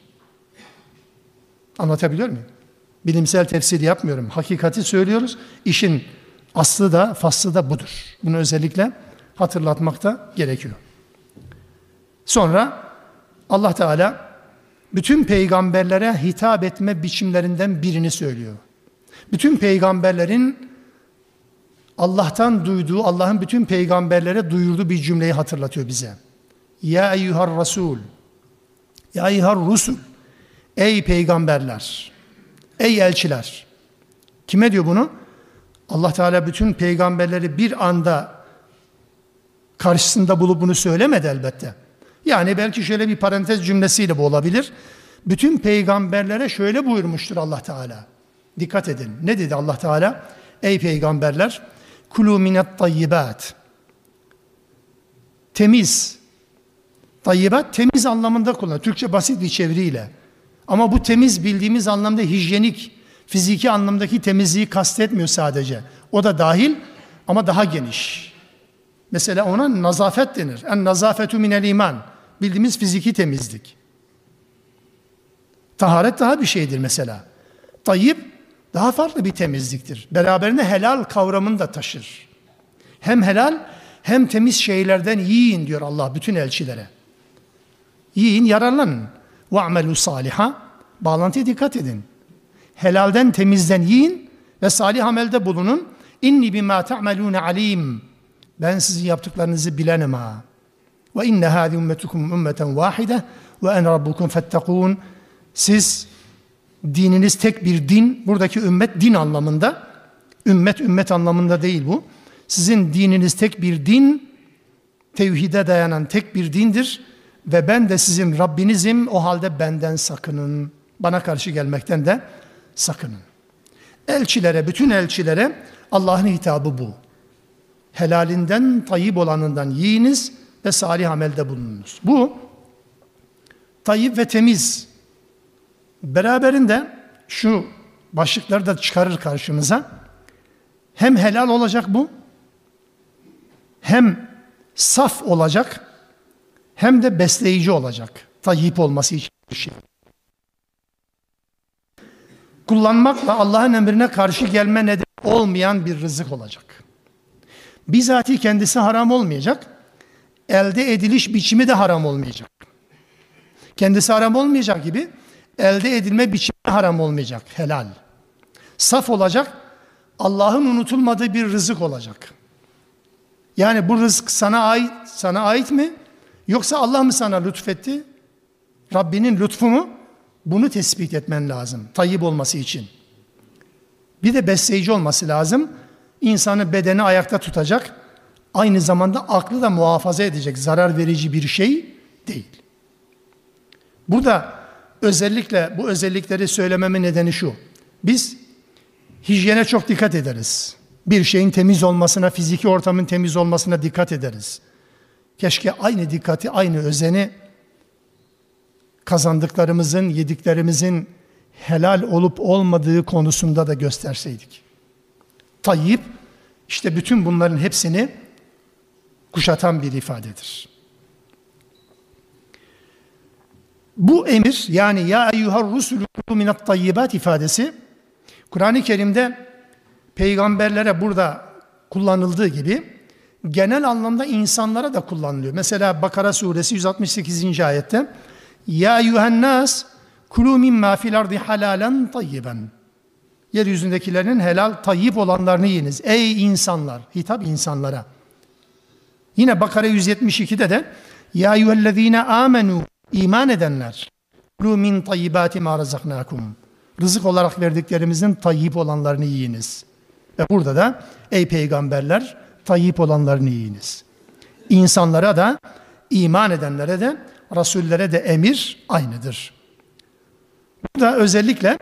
Anlatabiliyor muyum? Bilimsel tefsir yapmıyorum. Hakikati söylüyoruz. İşin aslı da faslı da budur. Bunu özellikle hatırlatmak da gerekiyor. Sonra Allah Teala bütün peygamberlere hitap etme biçimlerinden birini söylüyor. Bütün peygamberlerin Allah'tan duyduğu, Allah'ın bütün peygamberlere duyurduğu bir cümleyi hatırlatıyor bize. Ya eyyuhar rasul, ya eyyuhar rusul, ey peygamberler, ey elçiler. Kime diyor bunu? Allah Teala bütün peygamberleri bir anda karşısında bulup bunu söylemedi elbette. Yani belki şöyle bir parantez cümlesiyle bu olabilir. Bütün peygamberlere şöyle buyurmuştur Allah Teala. Dikkat edin. Ne dedi Allah Teala? Ey peygamberler, kulu minet tayyibat. Temiz. Tayyibat temiz anlamında kullanılır. Türkçe basit bir çeviriyle. Ama bu temiz bildiğimiz anlamda hijyenik, fiziki anlamdaki temizliği kastetmiyor sadece. O da dahil ama daha geniş. Mesela ona nazafet denir. En nazafetu minel iman. Bildiğimiz fiziki temizlik. Taharet daha bir şeydir mesela. Tayyip daha farklı bir temizliktir. Beraberinde helal kavramını da taşır. Hem helal hem temiz şeylerden yiyin diyor Allah bütün elçilere. Yiyin, yararlanın. وَعْمَلُوا saliha. Bağlantıya dikkat edin. Helalden, temizden yiyin ve salih amelde bulunun. İnni bima ta'malun alim. Ben sizin yaptıklarınızı bilenim ha. Ve inne hadi ummetukum ummeten vahide ve en rabbukum fettekun. Siz dininiz tek bir din. Buradaki ümmet din anlamında. Ümmet ümmet anlamında değil bu. Sizin dininiz tek bir din. Tevhide dayanan tek bir dindir. Ve ben de sizin Rabbinizim. O halde benden sakının. Bana karşı gelmekten de sakının. Elçilere, bütün elçilere Allah'ın hitabı bu. Helalinden, tayyip olanından yiyiniz ve salih amelde bulununuz. Bu tayyip ve temiz Beraberinde şu başlıkları da çıkarır karşımıza. Hem helal olacak bu, hem saf olacak, hem de besleyici olacak. Tayyip olması için bir şey. Kullanmakla Allah'ın emrine karşı gelme nedeni olmayan bir rızık olacak. Bizatihi kendisi haram olmayacak. Elde ediliş biçimi de haram olmayacak. Kendisi haram olmayacak gibi elde edilme biçimi haram olmayacak. Helal. Saf olacak. Allah'ın unutulmadığı bir rızık olacak. Yani bu rızık sana ait, sana ait mi? Yoksa Allah mı sana lütfetti? Rabbinin lütfu mu? Bunu tespit etmen lazım. Tayyip olması için. Bir de besleyici olması lazım. İnsanı bedeni ayakta tutacak. Aynı zamanda aklı da muhafaza edecek. Zarar verici bir şey değil. Burada özellikle bu özellikleri söylememin nedeni şu. Biz hijyene çok dikkat ederiz. Bir şeyin temiz olmasına, fiziki ortamın temiz olmasına dikkat ederiz. Keşke aynı dikkati, aynı özeni kazandıklarımızın, yediklerimizin helal olup olmadığı konusunda da gösterseydik. Tayyip işte bütün bunların hepsini kuşatan bir ifadedir. Bu emir yani ya eyyuhar rusulü minat tayyibat ifadesi Kur'an-ı Kerim'de peygamberlere burada kullanıldığı gibi genel anlamda insanlara da kullanılıyor. Mesela Bakara suresi 168. ayette Ya eyyuhennas kulu mimma fil ardi halalen tayyiben Yeryüzündekilerin helal tayyip olanlarını yiyiniz. Ey insanlar! Hitap insanlara. Yine Bakara 172'de de Ya eyyühellezine amenu iman edenler kulu min tayyibati ma razaknakum Rızık olarak verdiklerimizin tayyip olanlarını yiyiniz. Ve burada da ey peygamberler tayyip olanlarını yiyiniz. İnsanlara da iman edenlere de rasullere de emir aynıdır. Burada özellikle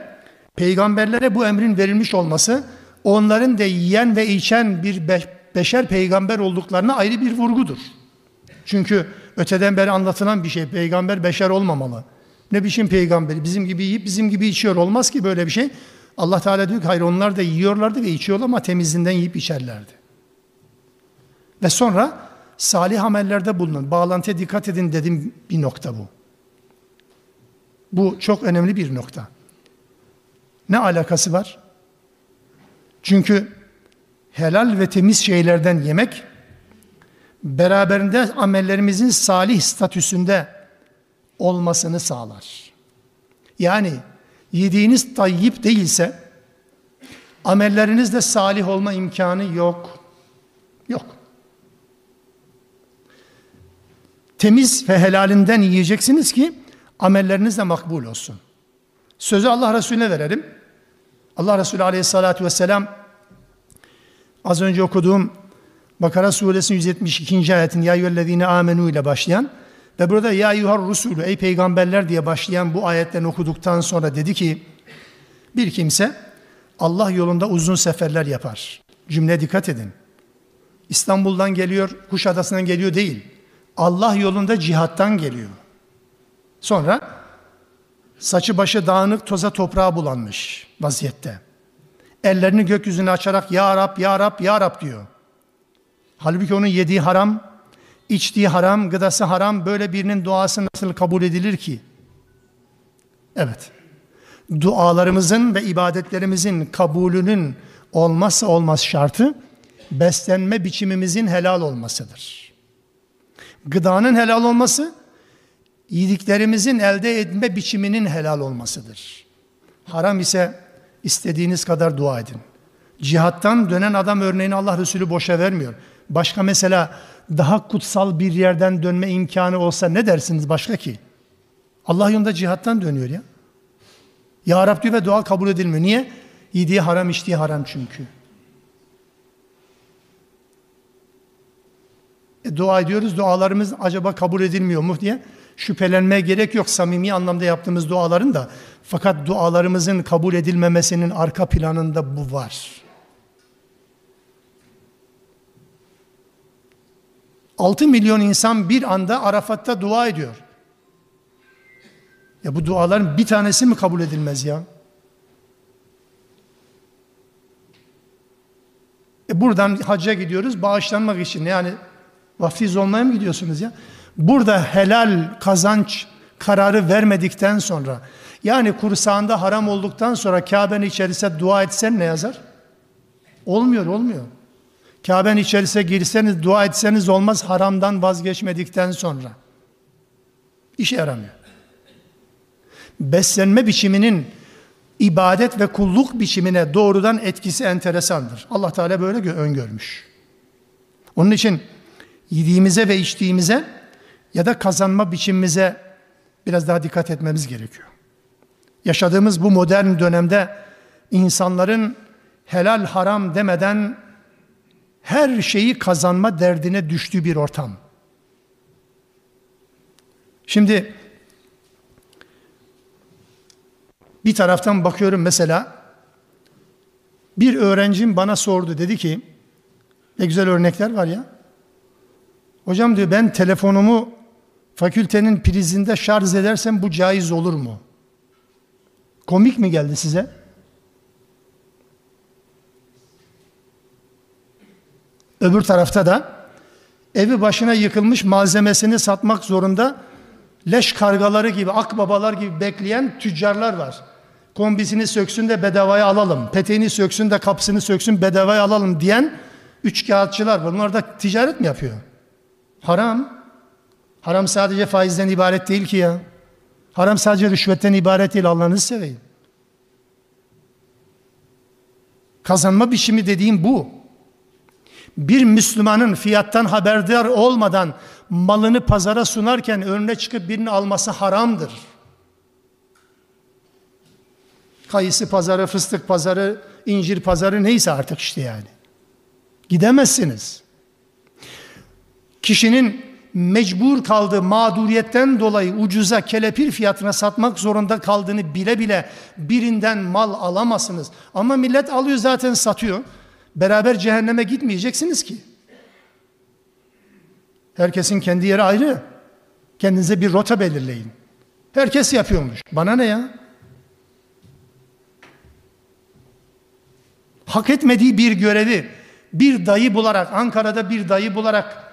peygamberlere bu emrin verilmiş olması onların da yiyen ve içen bir beşer peygamber olduklarına ayrı bir vurgudur. Çünkü öteden beri anlatılan bir şey peygamber beşer olmamalı. Ne biçim peygamberi bizim gibi yiyip bizim gibi içiyor olmaz ki böyle bir şey. Allah Teala diyor ki hayır onlar da yiyorlardı ve içiyorlar ama temizinden yiyip içerlerdi. Ve sonra salih amellerde bulunun. Bağlantıya dikkat edin dedim bir nokta bu. Bu çok önemli bir nokta. Ne alakası var? Çünkü helal ve temiz şeylerden yemek beraberinde amellerimizin salih statüsünde olmasını sağlar. Yani yediğiniz tayyip değilse amellerinizde salih olma imkanı yok. Yok. Temiz ve helalinden yiyeceksiniz ki amelleriniz de makbul olsun. Sözü Allah Resulüne verelim. Allah Resulü aleyhissalatü vesselam az önce okuduğum Bakara suresinin 172. ayetin ya yüellezine amenu ile başlayan ve burada ya yuhar rusulü ey peygamberler diye başlayan bu ayetten okuduktan sonra dedi ki bir kimse Allah yolunda uzun seferler yapar. Cümle dikkat edin. İstanbul'dan geliyor, Kuşadası'ndan geliyor değil. Allah yolunda cihattan geliyor. Sonra saçı başı dağınık toza toprağa bulanmış vaziyette. Ellerini gökyüzüne açarak Ya Rab, Ya Rab, Ya Rab diyor. Halbuki onun yediği haram, içtiği haram, gıdası haram böyle birinin duası nasıl kabul edilir ki? Evet. Dualarımızın ve ibadetlerimizin kabulünün olmazsa olmaz şartı beslenme biçimimizin helal olmasıdır. Gıdanın helal olması, yediklerimizin elde etme biçiminin helal olmasıdır. Haram ise istediğiniz kadar dua edin. Cihattan dönen adam örneğini Allah Resulü boşa vermiyor. Başka mesela daha kutsal bir yerden dönme imkanı olsa ne dersiniz başka ki? Allah yolunda cihattan dönüyor ya. Ya Rab diyor ve dua kabul edilmiyor. Niye? Yediği haram, içtiği haram çünkü. Dua ediyoruz, dualarımız acaba kabul edilmiyor mu diye şüphelenmeye gerek yok samimi anlamda yaptığımız duaların da. Fakat dualarımızın kabul edilmemesinin arka planında bu var. 6 milyon insan bir anda Arafat'ta dua ediyor. Ya bu duaların bir tanesi mi kabul edilmez ya? E buradan hacca gidiyoruz bağışlanmak için. Yani vaftiz olmaya mı gidiyorsunuz ya? Burada helal kazanç kararı vermedikten sonra yani kursağında haram olduktan sonra Kabe'nin içerisinde dua etsen ne yazar? Olmuyor, olmuyor. Kabe'nin içerisine girseniz, dua etseniz olmaz haramdan vazgeçmedikten sonra. İşe yaramıyor. Beslenme biçiminin ibadet ve kulluk biçimine doğrudan etkisi enteresandır. Allah Teala böyle öngörmüş. Onun için yediğimize ve içtiğimize ya da kazanma biçimimize biraz daha dikkat etmemiz gerekiyor. Yaşadığımız bu modern dönemde insanların helal haram demeden her şeyi kazanma derdine düştüğü bir ortam. Şimdi bir taraftan bakıyorum mesela bir öğrencim bana sordu dedi ki ne güzel örnekler var ya. Hocam diyor ben telefonumu fakültenin prizinde şarj edersem bu caiz olur mu? Komik mi geldi size? Öbür tarafta da evi başına yıkılmış malzemesini satmak zorunda leş kargaları gibi, akbabalar gibi bekleyen tüccarlar var. Kombisini söksün de bedavaya alalım, peteğini söksün de kapısını söksün bedavaya alalım diyen üç kağıtçılar var. Bunlar da ticaret mi yapıyor? Haram. Haram sadece faizden ibaret değil ki ya. Haram sadece rüşvetten ibaret değil Allah'ınızı seveyim. Kazanma biçimi dediğim bu. Bir Müslümanın fiyattan haberdar olmadan malını pazara sunarken önüne çıkıp birini alması haramdır. Kayısı pazarı, fıstık pazarı, incir pazarı neyse artık işte yani. Gidemezsiniz. Kişinin mecbur kaldığı mağduriyetten dolayı ucuza kelepir fiyatına satmak zorunda kaldığını bile bile birinden mal alamazsınız. Ama millet alıyor zaten satıyor. Beraber cehenneme gitmeyeceksiniz ki. Herkesin kendi yeri ayrı. Kendinize bir rota belirleyin. Herkes yapıyormuş. Bana ne ya? Hak etmediği bir görevi bir dayı bularak, Ankara'da bir dayı bularak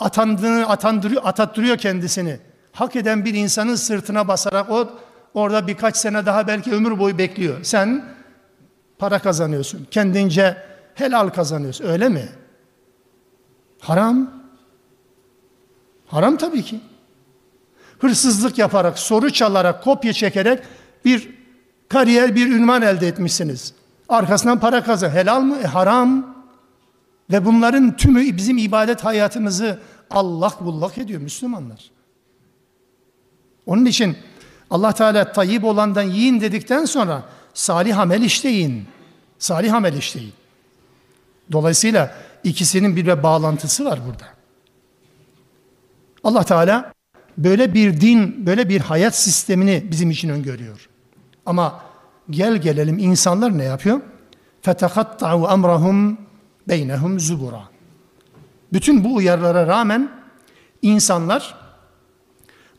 atandığını atandırıyor, atattırıyor kendisini. Hak eden bir insanın sırtına basarak o orada birkaç sene daha belki ömür boyu bekliyor. Sen para kazanıyorsun. Kendince helal kazanıyorsun. Öyle mi? Haram. Haram tabii ki. Hırsızlık yaparak, soru çalarak, kopya çekerek bir kariyer, bir ünvan elde etmişsiniz. Arkasından para kazan. Helal mı? E, haram. Ve bunların tümü bizim ibadet hayatımızı allak bullak ediyor Müslümanlar. Onun için Allah Teala tayyip olandan yiyin dedikten sonra salih amel işleyin. Salih amel işleyin. Dolayısıyla ikisinin bir bağlantısı var burada. Allah Teala böyle bir din, böyle bir hayat sistemini bizim için öngörüyor. Ama gel gelelim insanlar ne yapıyor? فَتَقَطَّعُوا أَمْرَهُمْ beynehum zubura. Bütün bu uyarılara rağmen insanlar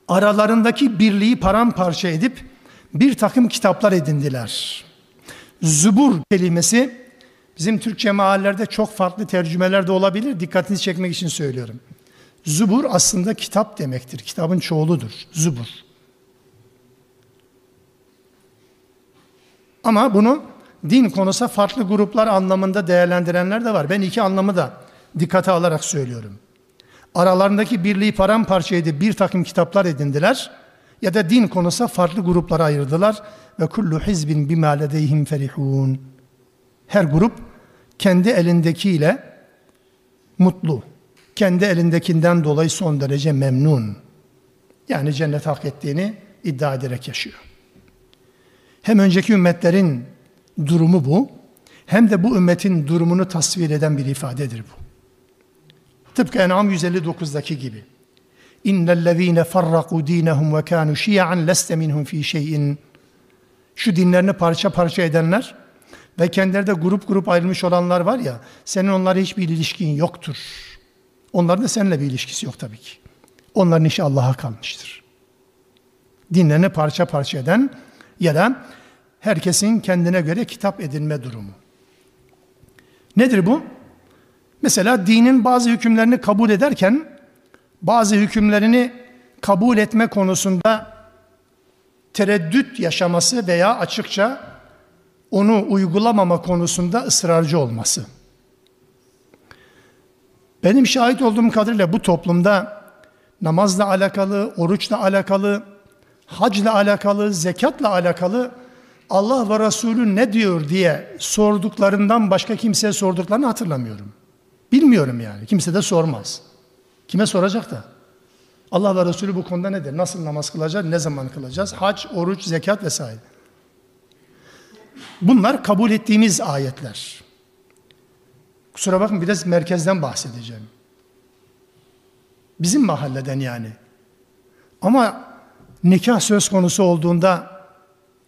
aralarındaki birliği paramparça edip bir takım kitaplar edindiler. Zubur kelimesi bizim Türkçe mahallelerde çok farklı tercümeler de olabilir. Dikkatinizi çekmek için söylüyorum. Zubur aslında kitap demektir. Kitabın çoğuludur. Zubur. Ama bunu din konusu farklı gruplar anlamında değerlendirenler de var. Ben iki anlamı da dikkate alarak söylüyorum. Aralarındaki birliği paramparça edip bir takım kitaplar edindiler ya da din konusu farklı gruplara ayırdılar ve kullu hizbin bima ledeyhim ferihun. Her grup kendi elindekiyle mutlu. Kendi elindekinden dolayı son derece memnun. Yani cennet hak ettiğini iddia ederek yaşıyor. Hem önceki ümmetlerin durumu bu. Hem de bu ümmetin durumunu tasvir eden bir ifadedir bu. Tıpkı En'am 159'daki gibi. İnnellezîne farrakû dînehum ve kânû şi'an leste minhum fî şeyin. Şu dinlerini parça parça edenler ve kendileri de grup grup ayrılmış olanlar var ya, senin onlara hiçbir ilişkin yoktur. Onların da seninle bir ilişkisi yok tabii ki. Onların işi Allah'a kalmıştır. Dinlerini parça parça eden ya da herkesin kendine göre kitap edinme durumu. Nedir bu? Mesela dinin bazı hükümlerini kabul ederken bazı hükümlerini kabul etme konusunda tereddüt yaşaması veya açıkça onu uygulamama konusunda ısrarcı olması. Benim şahit olduğum kadarıyla bu toplumda namazla alakalı, oruçla alakalı, hacla alakalı, zekatla alakalı Allah ve Resulü ne diyor diye sorduklarından başka kimseye sorduklarını hatırlamıyorum. Bilmiyorum yani. Kimse de sormaz. Kime soracak da? Allah ve Resulü bu konuda nedir? Nasıl namaz kılacağız? Ne zaman kılacağız? Hac, oruç, zekat vesaire. Bunlar kabul ettiğimiz ayetler. Kusura bakın biraz merkezden bahsedeceğim. Bizim mahalleden yani. Ama nikah söz konusu olduğunda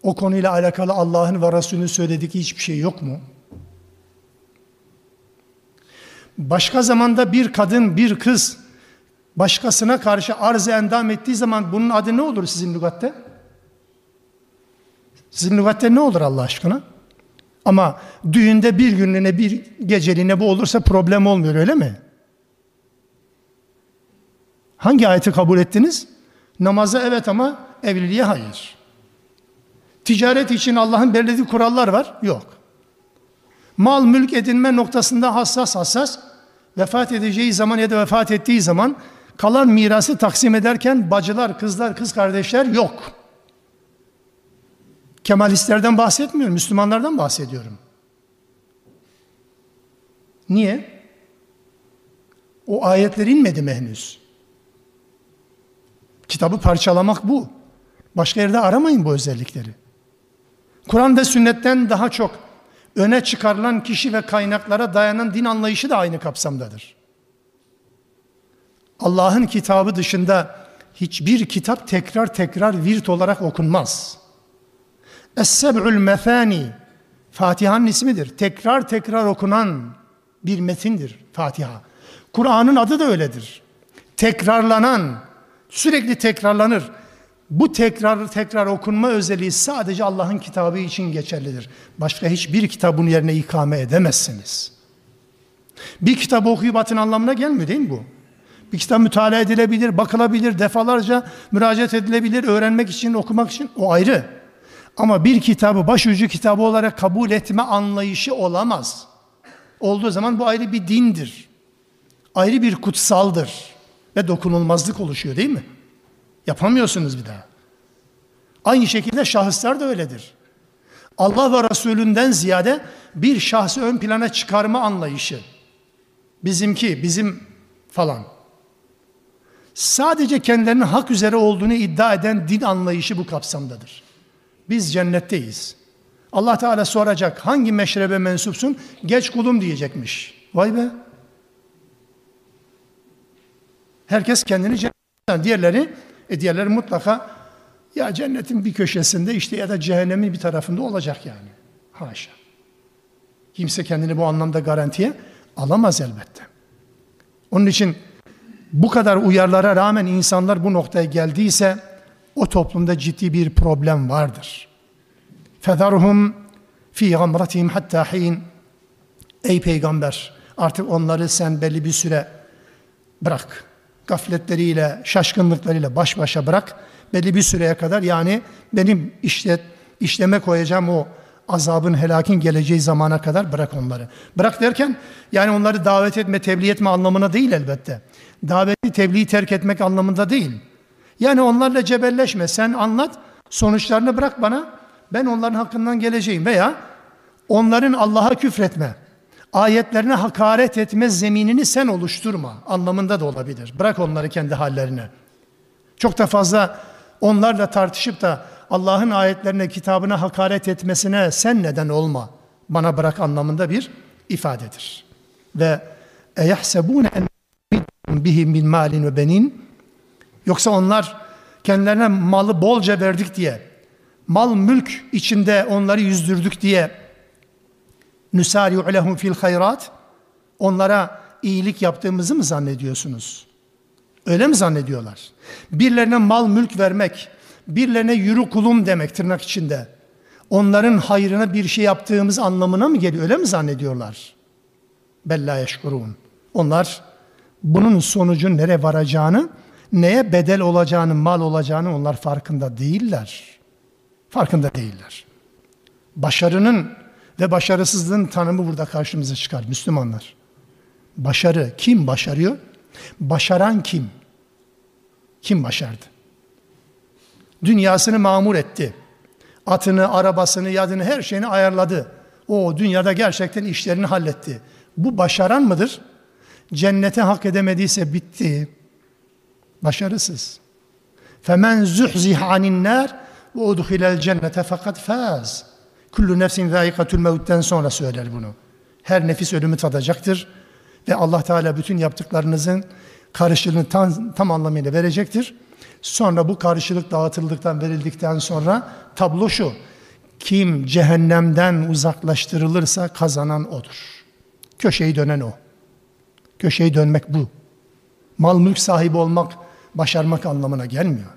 o konuyla alakalı Allah'ın ve Resulünün söylediği hiçbir şey yok mu? Başka zamanda bir kadın, bir kız başkasına karşı arz endam ettiği zaman bunun adı ne olur sizin lügatte? Sizin lügatte ne olur Allah aşkına? Ama düğünde bir günlüğüne bir geceliğine bu olursa problem olmuyor öyle mi? Hangi ayeti kabul ettiniz? Namaza evet ama evliliğe hayır. Ticaret için Allah'ın belirlediği kurallar var? Yok. Mal mülk edinme noktasında hassas hassas vefat edeceği zaman ya da vefat ettiği zaman kalan mirası taksim ederken bacılar, kızlar, kız kardeşler yok. Kemalistlerden bahsetmiyorum, Müslümanlardan bahsediyorum. Niye? O ayetler inmedi mi henüz? Kitabı parçalamak bu. Başka yerde aramayın bu özellikleri. Kur'an ve sünnetten daha çok öne çıkarılan kişi ve kaynaklara dayanan din anlayışı da aynı kapsamdadır. Allah'ın kitabı dışında hiçbir kitap tekrar tekrar virt olarak okunmaz. Es-seb'ül mefani Fatiha'nın ismidir. Tekrar tekrar okunan bir metindir Fatiha. Kur'an'ın adı da öyledir. Tekrarlanan, sürekli tekrarlanır. Bu tekrar tekrar okunma özelliği sadece Allah'ın kitabı için geçerlidir. Başka hiçbir kitabın yerine ikame edemezsiniz. Bir kitabı okuyup atın anlamına gelmiyor değil mi bu? Bir kitap mütalaa edilebilir, bakılabilir, defalarca müracaat edilebilir, öğrenmek için, okumak için o ayrı. Ama bir kitabı başucu kitabı olarak kabul etme anlayışı olamaz. Olduğu zaman bu ayrı bir dindir. Ayrı bir kutsaldır. Ve dokunulmazlık oluşuyor değil mi? Yapamıyorsunuz bir daha. Aynı şekilde şahıslar da öyledir. Allah ve Resulünden ziyade bir şahsı ön plana çıkarma anlayışı. Bizimki, bizim falan. Sadece kendilerinin hak üzere olduğunu iddia eden din anlayışı bu kapsamdadır. Biz cennetteyiz. Allah Teala soracak hangi meşrebe mensupsun? Geç kulum diyecekmiş. Vay be. Herkes kendini cennetten, diğerleri e diğerleri mutlaka ya cennetin bir köşesinde işte ya da cehennemin bir tarafında olacak yani. Haşa. Kimse kendini bu anlamda garantiye alamaz elbette. Onun için bu kadar uyarlara rağmen insanlar bu noktaya geldiyse o toplumda ciddi bir problem vardır. Federhum fi gamratihim hatta hin Ey peygamber artık onları sen belli bir süre bırak gafletleriyle, şaşkınlıklarıyla baş başa bırak. Belli bir süreye kadar yani benim işlet, işleme koyacağım o azabın, helakin geleceği zamana kadar bırak onları. Bırak derken yani onları davet etme, tebliğ etme anlamına değil elbette. Daveti, tebliği terk etmek anlamında değil. Yani onlarla cebelleşme, sen anlat, sonuçlarını bırak bana, ben onların hakkından geleceğim. Veya onların Allah'a küfretme, ayetlerine hakaret etme zeminini sen oluşturma anlamında da olabilir. Bırak onları kendi hallerine. Çok da fazla onlarla tartışıp da Allah'ın ayetlerine, kitabına hakaret etmesine sen neden olma. Bana bırak anlamında bir ifadedir. Ve eyahsebune en bihim min malin ve benin yoksa onlar kendilerine malı bolca verdik diye mal mülk içinde onları yüzdürdük diye nusari'u lehum fil hayrat onlara iyilik yaptığımızı mı zannediyorsunuz? Öyle mi zannediyorlar? Birlerine mal mülk vermek, birlerine yürü kulum demek tırnak içinde. Onların hayrına bir şey yaptığımız anlamına mı geliyor? Öyle mi zannediyorlar? Bella yeşkurun. Onlar bunun sonucun nereye varacağını, neye bedel olacağını, mal olacağını onlar farkında değiller. Farkında değiller. Başarının ve başarısızlığın tanımı burada karşımıza çıkar Müslümanlar. Başarı kim başarıyor? Başaran kim? Kim başardı? Dünyasını mamur etti. Atını, arabasını, yadını, her şeyini ayarladı. O dünyada gerçekten işlerini halletti. Bu başaran mıdır? Cennete hak edemediyse bitti. Başarısız. Femen zuhziha anin nar ve udhilel cennete fakat faz. Kullu nefsin zâikatul mevtten sonra söyler bunu. Her nefis ölümü tadacaktır ve Allah Teala bütün yaptıklarınızın karşılığını tam, tam anlamıyla verecektir. Sonra bu karşılık dağıtıldıktan, verildikten sonra tablo şu. Kim cehennemden uzaklaştırılırsa kazanan odur. Köşeyi dönen o. Köşeyi dönmek bu. Mal mülk sahibi olmak, başarmak anlamına gelmiyor.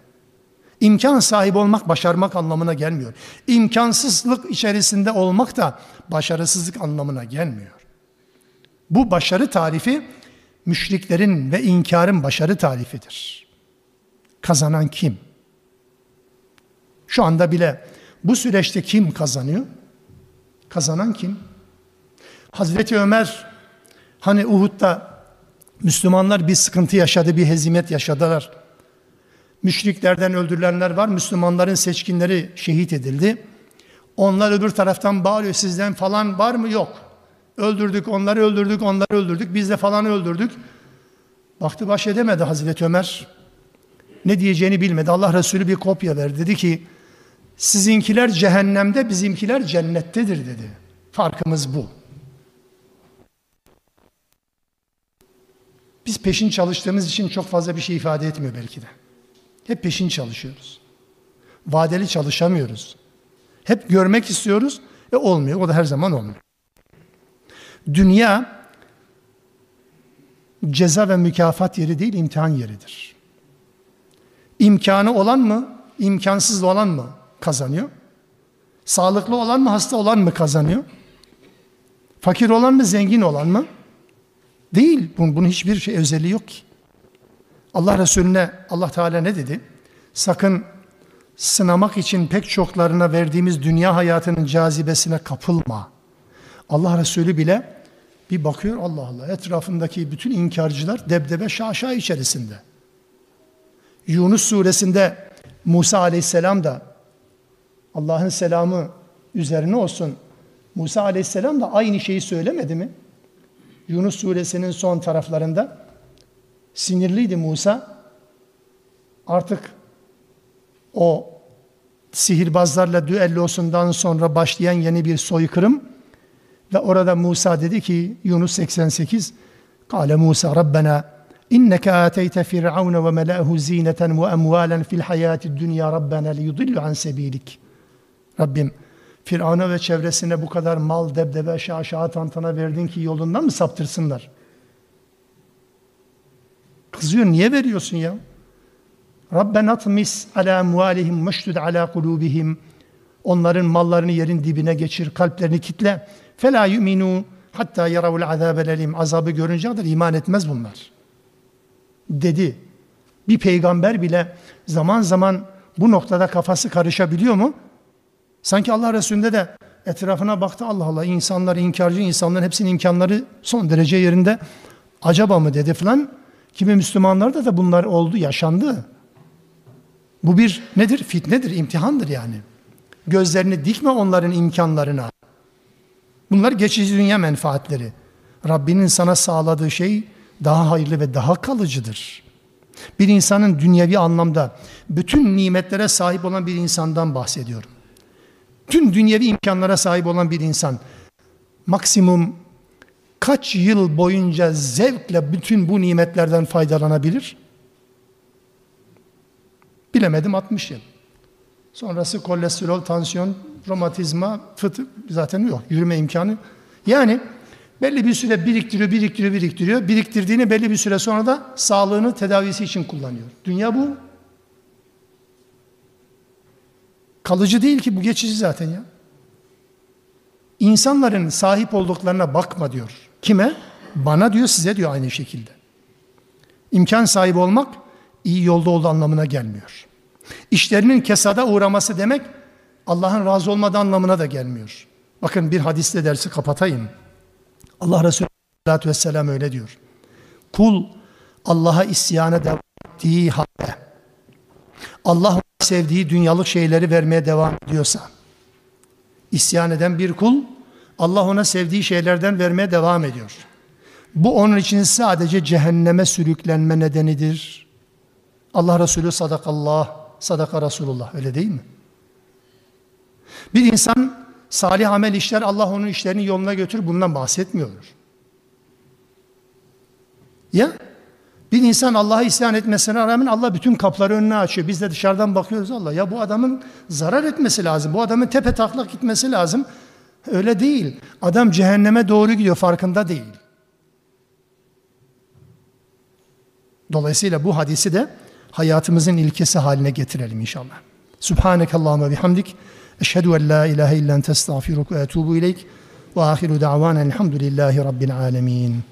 İmkan sahibi olmak başarmak anlamına gelmiyor. İmkansızlık içerisinde olmak da başarısızlık anlamına gelmiyor. Bu başarı tarifi müşriklerin ve inkarın başarı tarifidir. Kazanan kim? Şu anda bile bu süreçte kim kazanıyor? Kazanan kim? Hazreti Ömer hani Uhud'da Müslümanlar bir sıkıntı yaşadı, bir hezimet yaşadılar. Müşriklerden öldürülenler var, Müslümanların seçkinleri şehit edildi. Onlar öbür taraftan bağırıyor, sizden falan var mı? Yok. Öldürdük, onları öldürdük, onları öldürdük, biz de falan öldürdük. Baktı baş edemedi Hazreti Ömer. Ne diyeceğini bilmedi. Allah Resulü bir kopya verdi. Dedi ki, sizinkiler cehennemde, bizimkiler cennettedir dedi. Farkımız bu. Biz peşin çalıştığımız için çok fazla bir şey ifade etmiyor belki de. Hep peşin çalışıyoruz. Vadeli çalışamıyoruz. Hep görmek istiyoruz ve olmuyor. O da her zaman olmuyor. Dünya ceza ve mükafat yeri değil, imtihan yeridir. İmkanı olan mı, imkansız olan mı kazanıyor? Sağlıklı olan mı, hasta olan mı kazanıyor? Fakir olan mı, zengin olan mı? Değil. Bunun, bunun hiçbir şey özelliği yok ki. Allah Resulüne Allah Teala ne dedi? Sakın sınamak için pek çoklarına verdiğimiz dünya hayatının cazibesine kapılma. Allah Resulü bile bir bakıyor Allah Allah etrafındaki bütün inkarcılar debdebe şaşa içerisinde. Yunus suresinde Musa aleyhisselam da Allah'ın selamı üzerine olsun. Musa aleyhisselam da aynı şeyi söylemedi mi? Yunus suresinin son taraflarında sinirliydi Musa. Artık o sihirbazlarla düellosundan sonra başlayan yeni bir soykırım ve orada Musa dedi ki Yunus 88 Kale Musa Rabbena inneke ateyte firavune ve mela'hu zineten ve emvalen fil hayati dünya Rabbena liyudillu an sebilik Rabbim Firavun'a ve çevresine bu kadar mal, debdebe, şaşağı, tantana verdin ki yolundan mı saptırsınlar? Kızıyor, niye veriyorsun ya? Rabbena tmis ala emvalihim meşdud ala kulubihim. Onların mallarını yerin dibine geçir, kalplerini kitle. Fela yu'minu hatta yaravul azabel elim. Azabı görünce kadar iman etmez bunlar. Dedi. Bir peygamber bile zaman zaman bu noktada kafası karışabiliyor mu? Sanki Allah Resulü'nde de etrafına baktı Allah Allah insanlar inkarcı insanların hepsinin imkanları son derece yerinde. Acaba mı dedi falan. Kimi Müslümanlarda da bunlar oldu, yaşandı. Bu bir nedir? Fitnedir, imtihandır yani. Gözlerini dikme onların imkanlarına. Bunlar geçici dünya menfaatleri. Rabbinin sana sağladığı şey daha hayırlı ve daha kalıcıdır. Bir insanın dünyevi anlamda bütün nimetlere sahip olan bir insandan bahsediyorum. Tüm dünyevi imkanlara sahip olan bir insan maksimum kaç yıl boyunca zevkle bütün bu nimetlerden faydalanabilir? Bilemedim 60 yıl. Sonrası kolesterol, tansiyon, romatizma, fıtık zaten yok. Yürüme imkanı. Yani belli bir süre biriktiriyor, biriktiriyor, biriktiriyor. Biriktirdiğini belli bir süre sonra da sağlığını tedavisi için kullanıyor. Dünya bu. Kalıcı değil ki bu geçici zaten ya. İnsanların sahip olduklarına bakma diyor. Kime? Bana diyor, size diyor aynı şekilde. İmkan sahibi olmak iyi yolda olduğu anlamına gelmiyor. İşlerinin kesada uğraması demek Allah'ın razı olmadığı anlamına da gelmiyor. Bakın bir hadisle dersi kapatayım. Allah Resulü Aleyhisselatü vesselam öyle diyor. Kul Allah'a isyana devam ettiği halde Allah sevdiği dünyalık şeyleri vermeye devam ediyorsa isyan eden bir kul Allah ona sevdiği şeylerden vermeye devam ediyor. Bu onun için sadece cehenneme sürüklenme nedenidir. Allah Resulü sadakallah, sadaka Resulullah öyle değil mi? Bir insan salih amel işler Allah onun işlerini yoluna götür bundan bahsetmiyordur. Ya bir insan Allah'a isyan etmesine rağmen Allah bütün kapıları önüne açıyor. Biz de dışarıdan bakıyoruz Allah. Ya bu adamın zarar etmesi lazım. Bu adamın tepe taklak gitmesi lazım. Öyle değil. Adam cehenneme doğru gidiyor farkında değil. Dolayısıyla bu hadisi de hayatımızın ilkesi haline getirelim inşallah. Subhaneke Allahümme bihamdik. Eşhedü en la ilahe illen testağfiruk ve etubu ileyk. Ve ahiru da'vanen elhamdülillahi rabbil alemin.